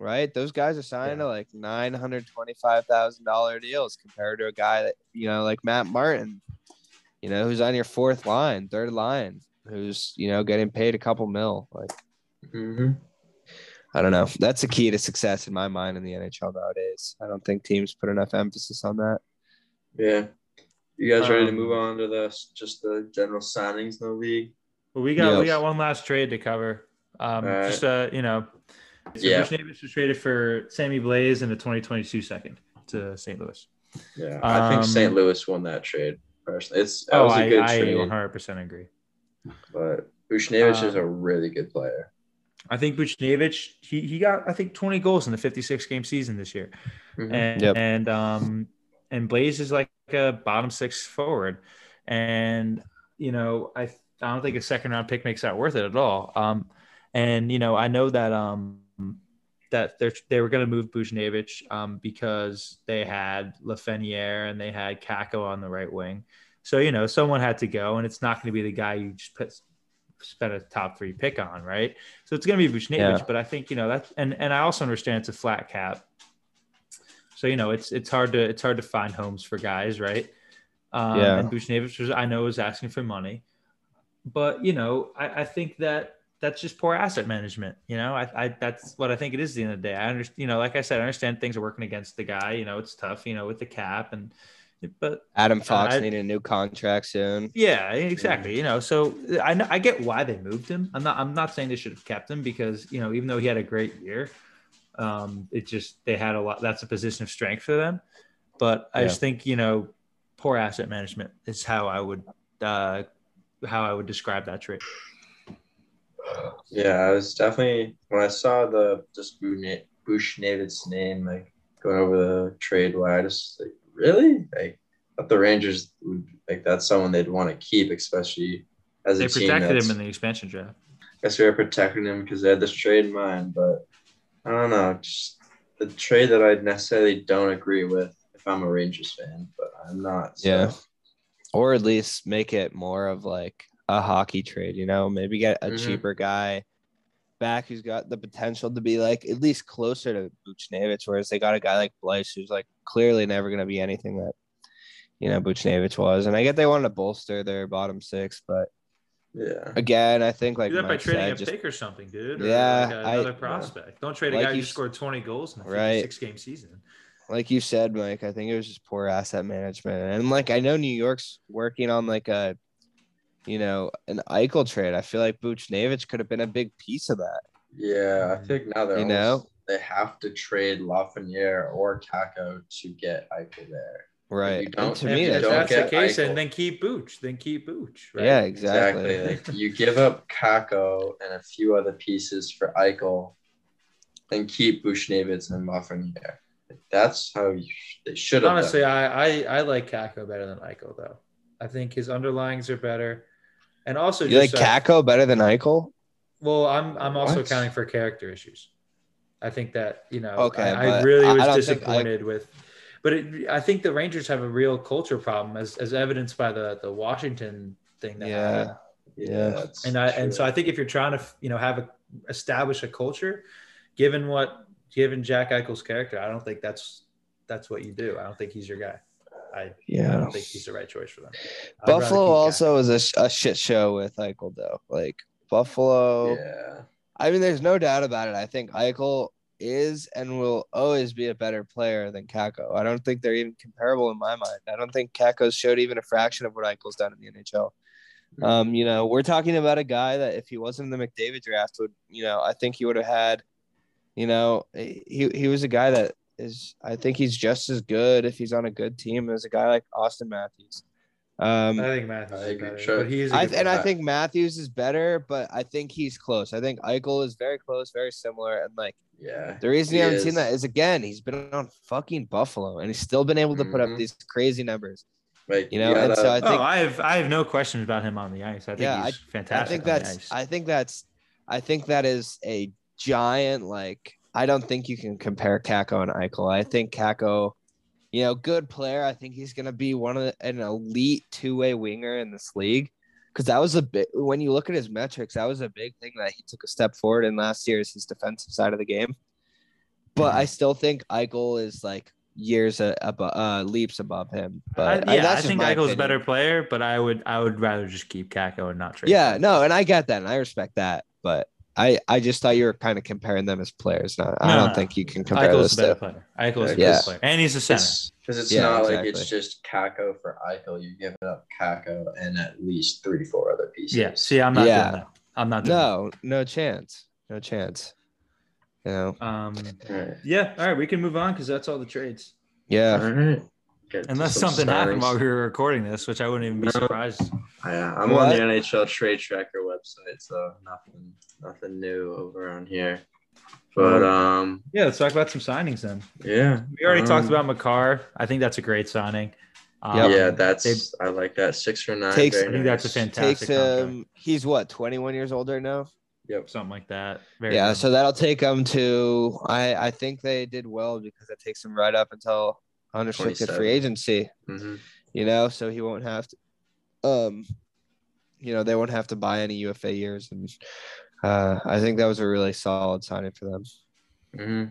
D: right? Those guys are signing to like nine hundred twenty-five thousand dollar deals compared to a guy that you know, like Matt Martin, you know, who's on your fourth line, third line, who's you know getting paid a couple mil. Like
B: hmm
D: I don't know. That's the key to success in my mind in the NHL nowadays. I don't think teams put enough emphasis on that.
B: Yeah. You guys ready to
C: Um,
B: move on to the just the general signings in the league?
C: Well, we got we got one last trade to cover. Um,
B: All right.
C: just uh, you know, so
B: Yeah.
C: Buchnevich was traded for Sammy Blais in a 2022 second to St. Louis.
B: Yeah. I think
C: Um,
B: St. Louis won that trade personally. It's that
C: Oh,
B: was a
C: I,
B: good
C: I
B: trade,
C: 100% agree.
B: but Buchnevich is
C: Um,
B: a really good player.
C: I think Buchnevich he he got I think 20 goals in the 56 game season this year,
B: Mhm.
C: and
D: Yep.
C: and um and Blais is like a bottom six forward, and you know I I don't think a second round pick makes that worth it at all. Um, and you know I know that um that they're they were going to move Buchnevich um because they had Lafreniere and they had Kakko on the right wing, so you know someone had to go, and it's not going to be the guy you just put spend a top three pick on, right? So it's going to be Buchnevich,
D: Yeah.
C: but I think you know that's and and I also understand it's a flat cap, so you know it's it's hard to it's hard to find homes for guys, right? Um,
D: Yeah.
C: And Buchnevich was I know was asking for money, but you know I, I think that that's just poor asset management. You know I, I that's what I think it is at the end of the day. I understand you know like I said I understand things are working against the guy. You know it's tough. You know with the cap and but
D: Adam Fox
C: I-
D: needed a new contract soon.
C: yeah, exactly. You know, so I know, I get why they moved him. I'm not I'm not saying they should have kept him because you know even though he had a great year, um, it just they had a lot. That's a position of strength for them. But I
D: Yeah.
C: just think you know poor asset management is how I would uh, how I would describe that trade.
B: Yeah, I was definitely when I saw the just Buchnevich's name like going over the trade wire, I just like really like thought the Rangers would like that's someone they'd want to keep, especially as a
C: They
B: team.
C: protected
B: that's-
C: him in the expansion draft.
B: I guess we were protecting him because they had this trade in mind, but I don't know, just the trade that I necessarily don't agree with if I'm a Rangers fan, but I'm not. So.
D: Yeah. Or at least make it more of like a hockey trade, you know, maybe get a
B: Mhm.
D: cheaper guy back who's got the potential to be like at least closer to Buchnevich, whereas they got a guy like Blais who's like clearly never going to be anything that, you know, Buchnevich was. And I get they wanted to bolster their bottom six, but
B: yeah.
D: again, I think like
C: Do that by trading
D: said,
C: a
D: just
C: pick or something, dude. Or
D: Yeah,
C: like
D: I-
C: another prospect. Don't trade a
D: Like
C: guy who
D: you
C: just
D: s-
C: scored 20 goals in a
D: Right.
C: 56 game season.
D: like you said, Mike, I think it was just poor asset management. And like I know New York's working on like a, you know, an Eichel trade. I feel like Buchnevich could have been a big piece of that.
B: Yeah, I think now they're
D: You
B: almost-
D: know?
B: they have to trade Lafreniere or Kakko to get Eichel there.
D: Right. And to
B: if
D: me, that's
B: don't
C: that's the case,
B: Eichel-
C: and then keep Booch, then keep Booch. Right?
D: yeah, exactly. [LAUGHS]
B: Like you give up Kakko and a few other pieces for Eichel, and keep Buchnevich and Lafreniere. That's how you they should have.
C: Honestly,
B: done.
C: I, I I like Kakko better than Eichel though. I think his underlyings are better, and also
D: You like Kakko better than Eichel?
C: Well, I'm I'm also
B: What?
C: accounting for character issues. I think that you know.
D: Okay,
C: I, I really
D: I- I
C: was disappointed with, but it, I think the Rangers have a real culture problem, as as evidenced by the the Washington thing that.
D: Yeah.
B: yeah,
D: yeah.
C: and I and so. I think if you're trying to you know have a establish a culture, given what given Jack Eichel's character, I don't think that's that's what you do. I don't think he's your guy. I I
D: Yeah.
C: don't think he's the right choice for them. I'd
D: Buffalo
C: keep
D: also is a, a shit show with Eichel though. Like Buffalo,
B: yeah,
D: I mean, there's no doubt about it. I think Eichel is and will always be a better player than Kakko. I don't think they're even comparable in my mind. I don't think Kakko's showed even a fraction of what Eichel's done in the NHL. Um, you know, we're talking about a guy that if he wasn't in the McDavid draft, would you know, I think he would have had, you know, he he was a guy that is I think he's just as good if he's on a good team as a guy like Austin Matthews. Um,
C: I think Matthews
B: I agree.
C: better,
B: Sure.
C: but he is. a
D: I and I think Matthews is better, but I think he's close. I think Eichel is very close, very similar, and like
B: yeah.
D: the reason
B: He
D: you haven't seen that is again he's been on fucking Buffalo and he's still been able to put up
B: Mhm.
D: these crazy numbers.
B: Like
D: You know, and
B: gotta-
D: so I
C: Oh,
D: think
C: I have I have no questions about him on the ice. I think
D: Yeah,
C: he's fantastic.
D: I think
C: on the
D: that's
C: ice.
D: I think that's I think that is a giant like I don't think you can compare Kakko and Eichel. I think Kakko, you know, good player. I think he's gonna be one of the, an elite two way winger in this league. Because that was a bit when you look at his metrics, that was a big thing that he took a step forward in last year is his defensive side of the game. but
C: Mhm.
D: I still think Eichel is like years above, uh, leaps above him. But
C: I, yeah,
D: that's
C: I think Eichel's a better player, but I would I would rather just keep Kakko and not trade.
D: Yeah,
C: him.
D: no, and I get that, and I respect that. But I, I just thought you were kind of comparing them as players. No, I don't
C: no.
D: think you can compare
C: Eichel's
D: those
C: a better
D: two.
C: player. Eichel's a
B: Yeah.
C: better player, and he's a center.
B: Because it's,
D: Yeah,
B: not like it's just Kakko for Eichel. You're giving up Kakko and at least three, four other pieces.
C: Yeah. See, I'm not
D: Yeah.
C: doing that. I'm not doing
D: No, no chance, no chance. You know.
C: Um.
B: All right.
C: Yeah. All right. We can move on because that's all the trades.
D: yeah.
B: All right. Get
C: Unless
B: some
C: something happened while we were recording this, which I wouldn't even be
B: No.
C: surprised.
B: Yeah, I'm
D: What?
B: on the NHL Trade Tracker website, so nothing, nothing new over on here. But um,
C: Yeah. Let's talk about some signings then.
B: yeah,
C: We already talked
B: um,
C: about Makar. I think that's a great signing. Um,
B: Yeah, that's
C: they-
B: I like that six for nine.
D: Takes-
C: I think that's a fantastic
D: Takes
C: contract.
D: him. He's what, 21 years older now?
B: Yep.
C: something like that. Very
D: yeah,
C: good.
D: so that'll take him to. I I think they did well because it takes him right up until unrestricted free agency.
B: hmm
D: You know, so he won't have to. Um, you know, they won't have to buy any UFA years, and uh, I think that was a really solid signing for them.
B: hmm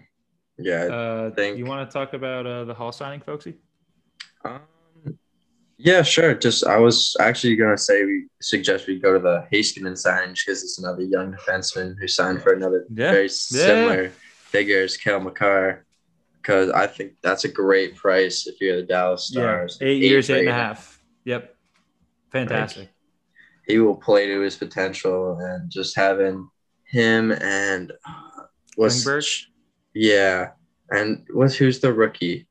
B: Yeah.
C: Uh,
B: think-
C: you want to talk about uh, the Hall signing, folksy?
B: Um, yeah, sure. Just I was actually gonna say we suggest we go to the Heiskanen signing because it's another young defenseman who signed for another
C: Yeah.
B: very similar figure as Cale Makar. Because I think that's a great price if you're the Dallas Stars.
C: Yeah, eight years, eight and a
B: for
C: half. Yep, fantastic.
B: He will play to his potential, and just having him and uh, what's
C: Klingberg?
B: yeah, and what's who's the rookie?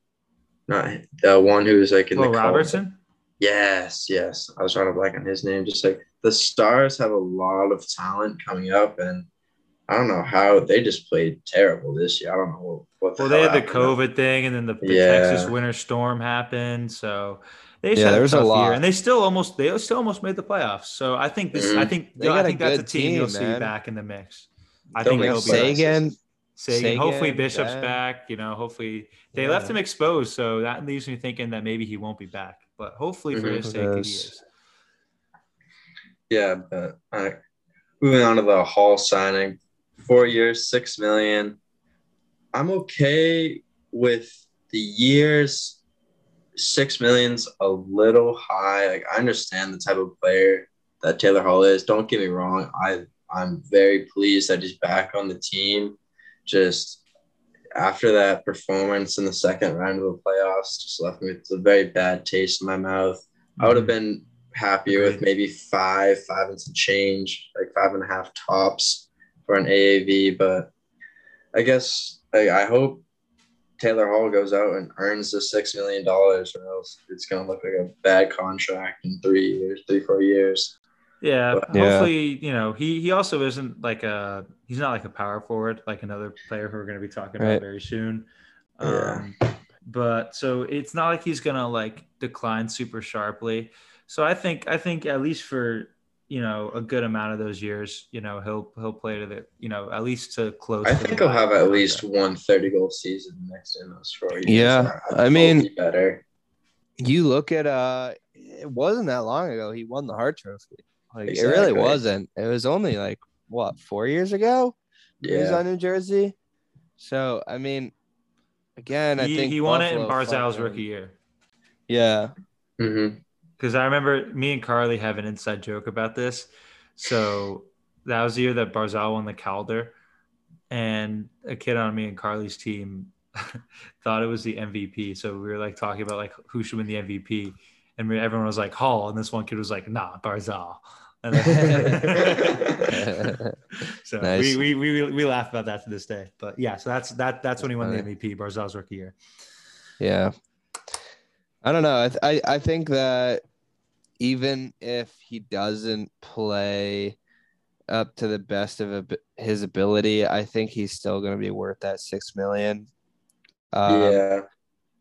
B: Not the one who's like in
C: Will
B: the.
C: Robertson.
B: Yes, yes. I was trying to blank on his name. Just like the Stars have a lot of talent coming up, and I don't know how they just played terrible this year. I don't know what. what the
C: Well, they had the. COVID thing, and then the, the
B: Yeah.
C: Texas winter storm happened. So they just
D: Yeah,
C: had
D: there
C: a
D: was a lot.
C: year, and they still almost they still almost made the playoffs. So I think this, I
B: Mhm.
C: think
D: They
C: I
D: got a
C: think that's a
D: good
C: team, you'll
D: team,
C: see back in the mix. I
B: They'll
C: think
B: make
C: he'll be
B: sense.
C: back.
D: Seguin,
C: Seguin, hopefully Bishop's
D: Ben.
C: back. You know, hopefully they
D: Yeah.
C: left him exposed, so that leaves me thinking that maybe he won't be back. But hopefully for
B: Mhm.
C: his
D: Who
C: sake, he is.
B: Yeah, but uh, moving on to the Hall signing, four years, six million. I'm okay with the years. Six million's a little high. Like I understand the type of player that Taylor Hall is. Don't get me wrong. I I'm very pleased that he's back on the team. Just after that performance in the second round of the playoffs, just left me with a very bad taste in my mouth. I would have mm-hmm. been happier with maybe five, five and some change, like five and a half tops for an AAV. But I guess I, I hope Taylor Hall goes out and earns the six million dollars, or else it's gonna look like a bad contract in three years, three four years.
C: Yeah,
B: But-
D: Yeah.
C: hopefully, you know, he he also isn't like a he's not like a power forward like another player who we're going to be talking
D: Right.
C: about very soon.
B: Yeah.
C: Um, but so it's not like he's going to like decline super sharply. So I think I think at least for you know a good amount of those years, you know, he'll he'll play to the you know at least to close.
B: I
C: to
B: think he'll have at least
C: contract.
B: one 30 goal season next in those four years.
D: Yeah, I
B: hope
D: mean-
B: he better.
D: you look at uh, it wasn't that long ago he won the Hart Trophy. Like it really wasn't. It was only like what four years ago. Yeah. He was on New Jersey. So I mean, again, I
C: He,
D: think
C: he won it in
D: Buffalo
C: Barzal's
D: fucking-
C: rookie year.
D: Yeah,
B: hmm
C: Because I remember me and Carly have an inside joke about this. So that was the year that Barzal won the Calder, and a kid on me and Carly's team [LAUGHS] thought it was the MVP. So we were like talking about like who should win the MVP, and we, everyone was like Hall, and this one kid was like Nah, Barzal. [LAUGHS] So
D: Nice.
C: we, we we we laugh about that to this day. But yeah, so that's that that's when he won the. MVP, Barzal's rookie year.
D: yeah. I don't know. I th- I, I think that even if he doesn't play up to the best of his ability, I think he's still going to be worth that six million. Um,
B: yeah.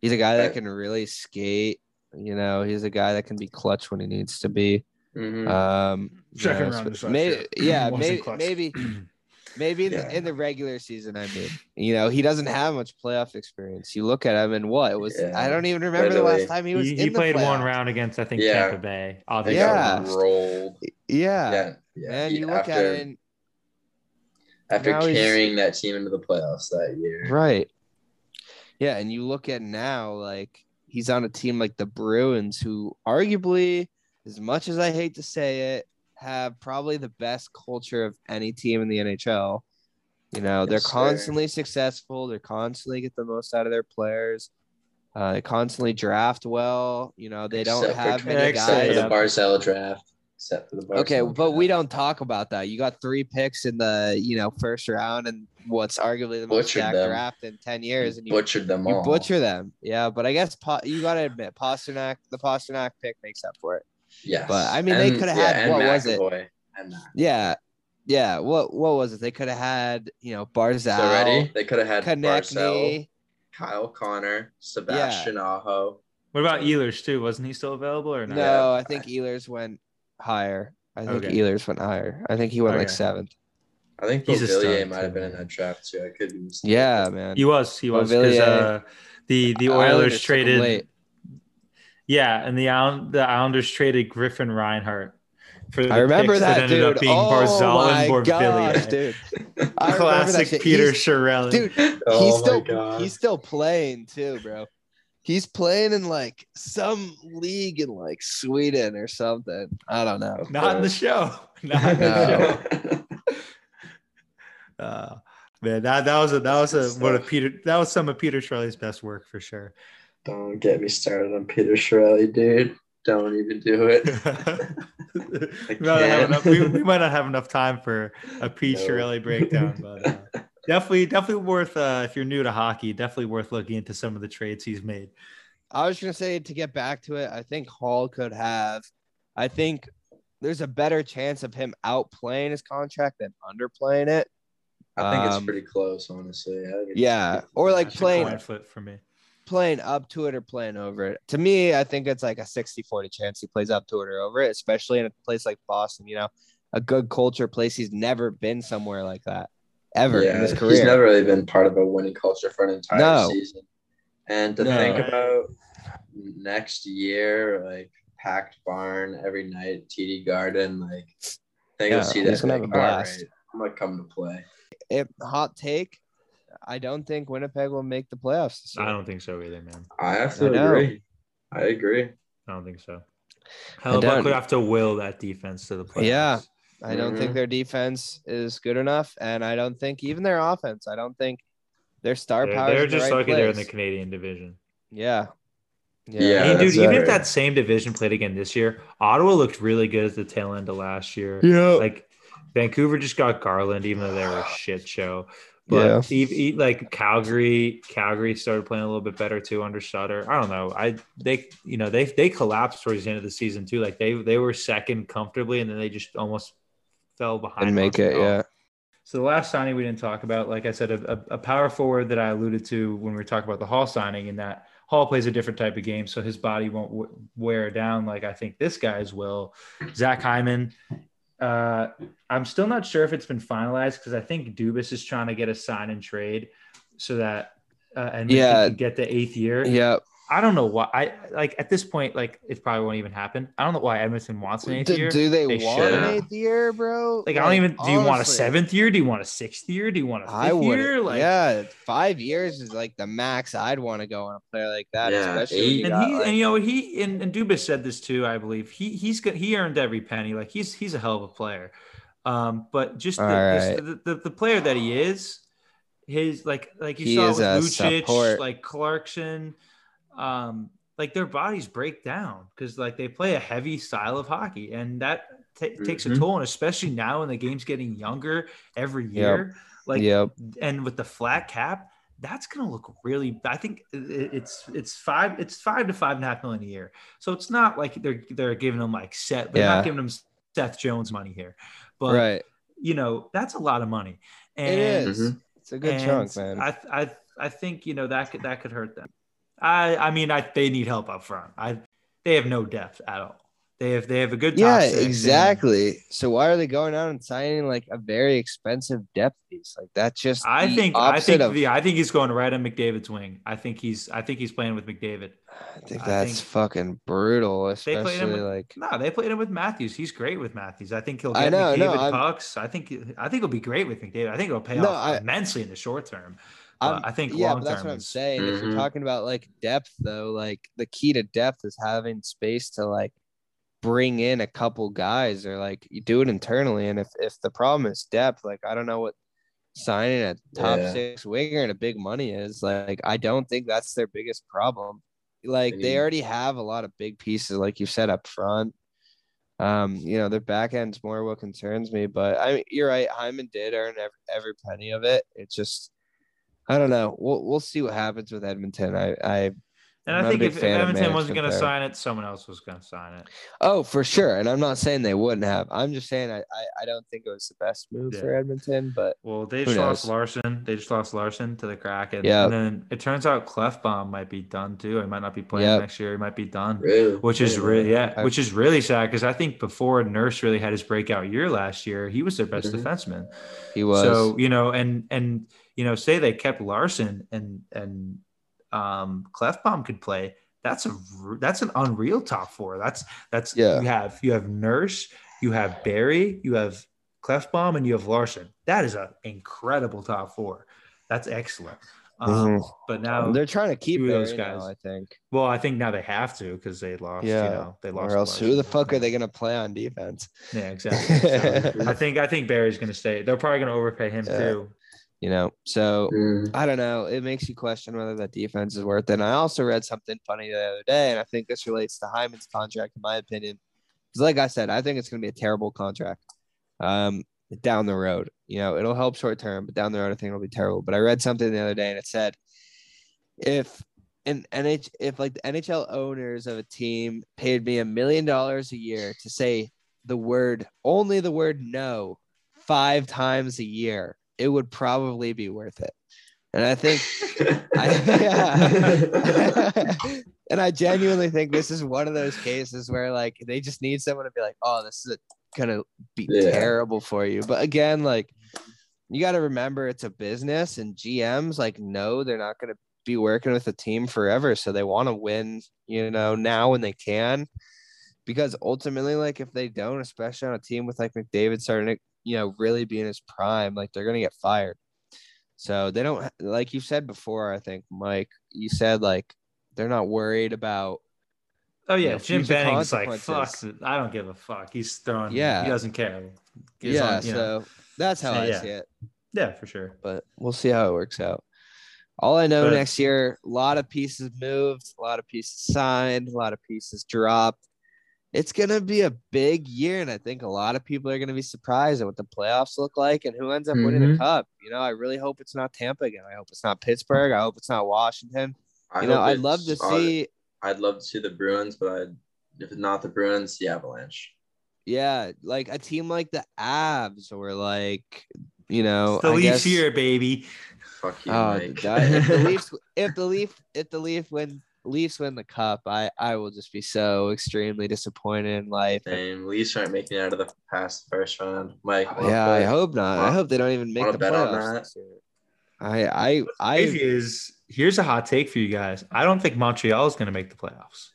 D: He's a guy that can really skate. You know, he's a guy that can be clutch when he needs to be.
B: Mhm.
D: Um, you
C: Second
D: know,
C: round
D: sp-
C: this
D: may- [CLEARS THROAT] yeah, maybe, maybe, [CLEARS THROAT] maybe in,
B: Yeah.
D: the, in the regular season. I mean, you know, he doesn't have much playoff experience. You look at him and what it was.
B: Yeah.
D: I don't even remember the last time he was.
C: He,
D: in
C: he
D: the
C: played one round against I think
B: Yeah.
C: Tampa Bay. Obviously,
D: Yeah.
B: rolled.
D: Yeah,
B: Yeah, yeah.
D: and
B: He-
D: you look
B: after,
D: at it, and,
B: after carrying that team into the playoffs that year.
D: right? Yeah, and you look at now, like he's on a team like the Bruins, who arguably, as much as I hate to say it, have probably the best culture of any team in the NHL. You know, they're
B: Yes, sir.
D: constantly successful. They're constantly get the most out of their players. Uh, they constantly draft well. You know, they don't
B: Except for-
D: have many
C: except
B: Except
D: guys.
B: for the Barzal draft. Except for the Barzal
D: Okay, but we don't talk about that. You got three picks in the you know first round, and what's arguably the most stacked draft in ten years, and you
B: butchered them
D: you
B: all.
D: butcher them. Yeah, but I guess po- you got to admit Pastrnak, the Pastrnak pick makes up for it.
B: Yes.
D: But, I mean, they coulda
B: yeah,
D: had-
B: and
D: what was it?
B: And
D: Yeah, yeah. What what was it? They could have had you know Barzal,
B: So ready? They could have had Barzal,
D: Konecny.
B: Kyle Connor, Sebastian Aho.
C: What about Ehlers too? Wasn't he still available or not?
D: No, I think Ehlers went higher. I think
C: Okay.
D: Ehlers went higher. I think he went like seventh.
B: I think
C: He's a
B: Beauvillier
C: stud,
B: might have been in that draft too. I could be mistaken.
D: Yeah, man.
C: He was. He was because uh, the the
D: Islanders
C: Oilers
D: took him
C: traded.
D: Late.
C: Yeah, and the Island, the Islanders traded Griffin Reinhart for the
D: I remember
C: picks
D: that,
C: ended
D: dude.
C: up being
D: oh
C: Barzal
D: my
C: and
D: gosh, dude. I that
C: Classic. Peter
D: He's-
C: Chiarelli.
D: dude.
B: Oh
D: he's still
B: God.
D: he's still playing too, bro. He's playing in like some league in like Sweden or something. I don't know.
C: not in the show. [LAUGHS] Not in the show. [LAUGHS] Uh, man, that that was a that was a one of Peter that was some of Peter Chiarelli's best work for sure.
B: Don't get me started on Peter Chiarelli, dude. Don't even do it. [LAUGHS]
C: we, might not have enough, we, we might not have enough time for a Pete
B: No.
C: Chiarelli breakdown, but uh, [LAUGHS] definitely definitely worth uh, if you're new to hockey, definitely worth looking into some of the trades he's made.
D: I was gonna say to get back to it, I think Hall could have. I think there's a better chance of him outplaying his contract than underplaying it.
B: I think
D: Um,
B: it's pretty close, honestly. I think it's
D: Yeah, or like
B: close.
C: That's a
D: playing
C: coin flip for me.
D: Playing up to it or playing over it. To me, I think it's like a 60-40 chance he plays up to it or over it, especially in a place like Boston, you know, a good culture place. He's never been somewhere like that ever
B: yeah,
D: in his career.
B: He's never really been part of a winning culture for an entire
D: No.
B: season. And to
D: No.
B: think about next year, like packed barn every night, TD Garden, like they
D: Yeah,
B: go see
D: he's
B: that.
D: gonna
B: Like,
D: have a blast.
B: right, I'm gonna come to play.
D: If hot take, I don't think Winnipeg will make the playoffs. This year.
C: I don't think so either, man.
B: I have
D: I
B: to
D: know.
B: agree. I agree.
C: I don't think so.
D: I don't.
C: Hellebuyck would have to will that defense to the playoffs.
D: Yeah. I don't think
B: Mhm.
D: their defense is good enough, and I don't think even their offense. I don't think their star
C: They're,
D: power.
C: they're
D: is in the
C: just
D: right
C: lucky they're in the. Canadian division.
D: Yeah.
B: Yeah,
C: I mean, dude,
B: that's
C: even if that same division played again this year, Ottawa looked really good at the tail end of last year.
D: Yeah.
C: Like Vancouver just got Garland, even though they were a shit show. But
D: Yeah.
C: ev- e- like Calgary, Calgary started playing a little bit better too under Sutter. I don't know. I they you know they they collapsed towards the end of the season too. Like they they were second comfortably, and then they just almost fell behind.
D: and make it.
C: Montreal.
D: Yeah.
C: So the last signing we didn't talk about, like I said, a, a, a power forward that I alluded to when we were talking about the Hall signing, and that Hall plays a different type of game, so his body won't w- wear down like I think this guy's will. Zach Hyman. Uh, I'm still not sure if it's been finalized because I think Dubas is trying to get a sign and trade so that uh, and
D: Yeah.
C: get the eighth year.
D: Yeah.
C: I don't know why. I like at this point, like it probably won't even happen. I don't know why Edmonton wants an eighth
D: Do,
C: year.
D: do they,
C: They
D: want
B: should.
D: an eighth year, bro?
C: like I don't even. Do you want a seventh year? Do you want a sixth year? Do you want a fifth
D: I would.
C: year? Like,
D: yeah, five years is like the max I'd want to go on a player like that.
B: Yeah,
D: especially when you
C: and
D: got,
C: he
D: like-
C: and you know he and, and Dubas said this too. I believe he he's got he earned every penny. Like he's he's a hell of a player. Um, but just the,
D: right.
C: the, the the player that he is, his like like you
D: He
C: saw with
D: a
C: Lucic,
D: support.
C: like Clarkson, um, like their bodies break down because like they play a heavy style of hockey, and that ta takes a
B: Mhm.
C: toll. And especially now when the game's getting younger every year, like
D: yep.
C: and with the flat cap, that's going to look really. I think it's it's five it's five to five and a half million a year. So it's not like they're they're giving them like set. They're
D: Yeah.
C: not giving them Seth Jones money here, but
D: right.
C: you know that's a lot of money. And,
D: it is. It's a good chunk, man.
C: I I I think you know that could that could hurt them. I I mean I they need help up front. I they have no depth at all. They have they have a good top
D: yeah,
C: six and-
D: exactly. So why are they going out and signing like a very expensive depth piece? Like that's just
C: I think I think
D: of,
C: the, I think he's going right on McDavid's wing. I think he's I think he's playing with McDavid.
D: I think
C: I
D: that's
C: think-
D: fucking brutal,
C: They played him
D: especially
C: with-
D: like
C: No, they played him with Matthews. He's great with Matthews. I think he'll
D: I
C: get
D: know, no,
C: McDavid
D: I'm-
C: pucks. I think I think he'll be great with McDavid. I think it'll pay
D: No,
C: off
D: I-
C: immensely in the short term. But
D: I'm-
C: I think
D: yeah, but that's what I'm
C: is-
D: saying. If you're
B: Mhm.
D: talking about like depth, though, like the key to depth is having space to like bring in a couple guys or like you do it internally. And if if the problem is depth, like I don't know what signing a top
B: Yeah.
D: six winger and a big money is. Like I don't think that's their biggest problem. Like
B: They
D: they already have a lot of big pieces, like you said up front. Um, you know, their back end's more what concerns me, but I mean, you're right. Hyman did earn every, every penny of it. It's just, I don't know. We'll we'll see what happens with Edmonton. I I
C: And
D: I'm
C: I
D: a
C: think if, if Edmonton wasn't going to sign it, someone else was going to sign it.
D: oh for sure, and I'm not saying they wouldn't have. I'm just saying I I, I don't think it was the best move
C: Yeah.
D: for Edmonton, but
C: Well, they just lost? Larsson. They just lost Larsson to the Kraken.
D: Yeah.
C: And then it turns out Klefbom might be done too. He might not be playing
D: Yep.
C: next year. He might be done.
B: Really?
C: Which is
B: Yeah.
C: really yeah,
D: I-
C: which is really sad because I think before Nurse really had his breakout year last year, he was their best
B: Mhm.
C: defenseman.
D: he was.
C: So you know, and and you know, say they kept Larsson and and um Klefbom could play. That's a that's an unreal top four. That's that's
D: Yeah.
C: You have you have Nurse, you have Barry, you have Klefbom, and you have Larson. That is an incredible top four. That's excellent. Um,
D: Mhm.
C: But now,
D: they're trying to keep
C: two those
D: those
C: guys.
D: guys. I think.
C: well, I think now they have to because they lost.
D: Yeah.
C: you know, they lost.
D: Or else, who the fuck are they gonna play on defense?
C: Yeah, exactly. [LAUGHS] So, I think I think Barry's going to stay. They're probably going to overpay him
D: Yeah.
C: too.
D: You know, so
B: Mm.
D: I don't know. It makes you question whether that defense is worth it. And I also read something funny the other day, and I think this relates to Hyman's contract, in my opinion. Because, like I said, I think it's going to be a terrible contract um, down the road. You know, it'll help short term, but down the road, I think it'll be terrible. But I read something the other day, and it said if an NH if like the NHL owners of a team paid me a million dollars a year to say the word only the word no five times a year, it would probably be worth it. And I think [LAUGHS] I, [LAUGHS] yeah. [LAUGHS] and I genuinely think this is one of those cases where like they just need someone to be like, oh, this is gonna be
B: Yeah.
D: terrible for you. But again, like you got to remember it's a business and GMs like no, they're not gonna be working with a team forever. So they want to win, you know, now when they can. Because ultimately, like if they don't, especially on a team with like McDavid starting to, you know, really be in his prime, like they're gonna get fired. So they don't like you said before, I think, Mike, you said like they're not worried about
C: Oh
D: you
C: yeah,
D: know,
C: Jim Benning's like fuck. I don't give a fuck. He's throwing.
D: Yeah.
C: he doesn't care. He's
D: yeah,
C: on, you know.
D: so that's how
C: So,
D: I
C: yeah.
D: see it.
C: yeah, for sure.
D: But we'll see how it works out. All I know
C: But-
D: next year, a lot of pieces moved, a lot of pieces signed, a lot of pieces dropped. It's gonna be a big year, and I think a lot of people are gonna be surprised at what the playoffs look like and who ends up winning the
B: Mhm.
D: cup. You know, I really hope it's not Tampa again. I hope it's not Pittsburgh. I hope it's not Washington.
B: I
D: You know, I'd love to see.
B: I'd love to see the Bruins, but I'd, if not the Bruins, the Avalanche.
D: Yeah, like a team like the Avs or like you know,
C: It's the
D: I
C: Leafs
D: guess,
C: here, baby.
B: Fuck you,
D: Oh,
B: Mike.
D: die- if the [LAUGHS] Leafs, if the Leaf, if the Leaf win, Leafs win the cup, I I will just be so extremely disappointed in life.
B: Same. Leafs aren't making it out of the past first round. Mike. wanna
D: Yeah, I hope not. I hope they don't even make the
B: bet on
D: playoffs.
B: that?
D: I I I
C: is here's a hot take for you guys. I don't think Montreal is going to make the playoffs.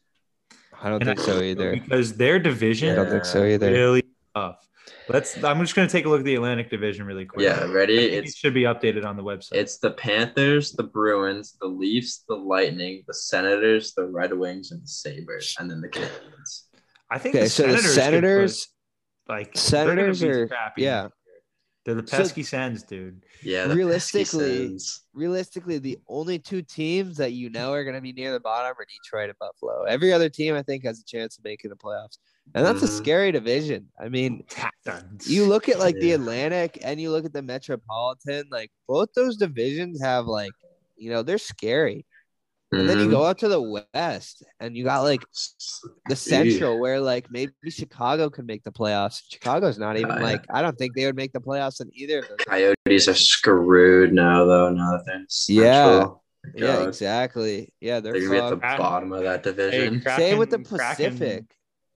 D: I don't
C: And
D: think
C: I-
D: so either.
C: because their division
D: I don't think so either.
C: really tough. Let's. I'm just going to take a look at the Atlantic Division really quick.
B: Yeah, ready?
C: It should be updated on the website.
B: it's the Panthers, the Bruins, the Leafs, the Lightning, the Senators, the Red Wings, and the Sabres, and then the Canadiens.
C: I think
D: Okay,
C: the
D: so the
C: Senators, could
D: Senators,
C: put, like
D: Senators
C: they're gonna be
D: are
C: crappy.
D: yeah.
C: They're the
D: So-
C: pesky Sens, dude.
B: Yeah, the
D: Realistically-
B: pesky Sens.
D: realistically, the only two teams that you know are going to be near the bottom are Detroit and Buffalo. Every other team, I think, has a chance of making the playoffs, and that's a
B: Mhm.
D: scary division. I mean, you look at like the Atlantic and you look at the Metropolitan, like both those divisions have like, you know, they're scary. And then you
B: Mhm.
D: go out to the West and you got like the Central where like maybe Chicago could make the playoffs. Chicago's not even
B: yeah.
D: like I don't think they would make the playoffs in either of those.
B: Coyotes are screwed now, though. Now that they're in
D: Yeah.
B: Central.
D: Yeah, exactly. Yeah, they're,
B: They're gonna be at the bottom of that
C: Hey,
B: division.
C: Kraken-
D: Same with the
C: Kraken-
D: Pacific.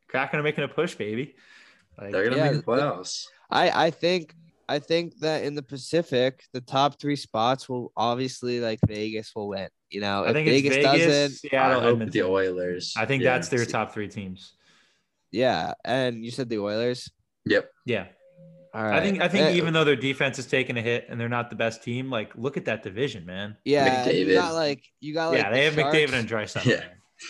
C: Kraken are making a push, baby. Like,
B: They're gonna
D: Yeah,
B: make the playoffs.
D: I I think I think that in the Pacific, the top three spots will obviously like Vegas will win. You know,
C: I
D: if
C: think
D: Vegas,
C: Vegas,
D: doesn't,
B: I hope the Oilers.
C: I think
B: Yeah,
C: that's their top three teams.
D: yeah. And you said the Oilers.
B: Yep.
C: Yeah.
D: All right.
C: I think I think even though their defense is taking a hit and they're not the best team, like look at that division, man.
D: yeah, you
B: McDavid.
D: got like you got like
C: yeah, they
D: the
C: have McDavid and Drysdale. [LAUGHS]
B: Yeah.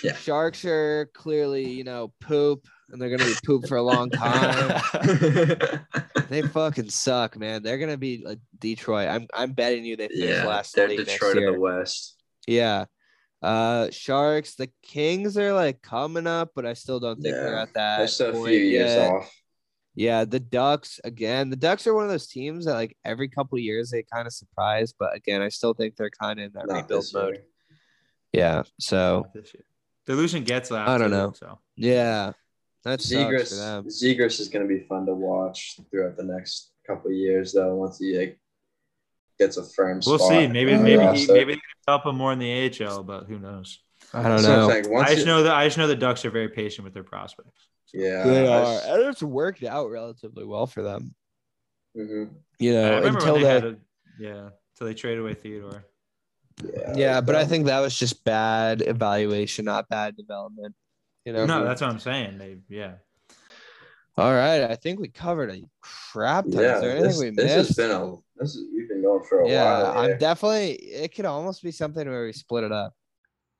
B: Yeah.
D: Sharks are clearly you know poop, and they're gonna be poop for a long time. [LAUGHS] they fucking suck, man. They're gonna be like Detroit. I'm I'm betting you they finish
B: yeah,
D: last.
B: they're
D: in the league
B: Detroit
D: next
B: of the West.
D: Yeah. Uh Sharks, the Kings are like coming up, but I still don't think they're
B: Yeah,
D: at that.
B: They're still a few
D: point
B: years
D: yet.
B: off.
D: Yeah, the Ducks again. The Ducks are one of those teams that like every couple of years they kind of surprise, but again, I still think they're kind of in that
B: Not
D: rebuild mode. Yeah. So
C: Not this year. They're losing Getzlaff.
D: I don't know.
C: So
D: yeah, that sucks for
B: Zegras,
D: them.
B: Zegras is going to be fun to watch throughout the next couple of years, though. Once he like, gets a firm
C: we'll see. Maybe
B: on the
C: maybe he, maybe they can help him more in the AHL, but who knows?
D: I don't
B: That's what I'm
D: know.
B: saying. Once
C: I just know that I just know the Ducks are very patient with their prospects.
B: Yeah,
D: They are, and it's worked out relatively well for them.
B: mhm.
D: You know, until
C: they
D: they,
C: had a, yeah, until they traded away Theodore.
B: Yeah,
D: yeah, but I think that was just bad evaluation, not bad development. You know.
C: No, that's what I'm saying. They yeah.
D: All right, I think we covered a crap ton.
B: yeah.
D: Is there anything
B: This,
D: we
B: this
D: missed?
B: has been a this is, we've been going for a
D: yeah,
B: while. here.
D: I'm definitely. It could almost be something where we split it up.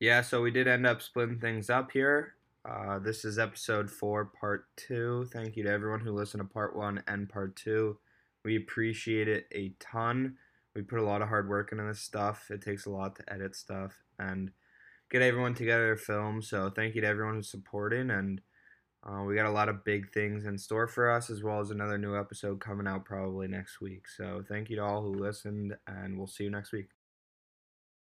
A: Yeah, so we did end up splitting things up here. Uh, this is episode four, part two. Thank you to everyone who listened to part one and part two. We appreciate it a ton. We put a lot of hard work into this stuff. It takes a lot to edit stuff and get everyone together to film. So thank you to everyone who's supporting. And uh, we got a lot of big things in store for us, as well as another new episode coming out probably next week. So thank you to all who listened, and we'll see you next week.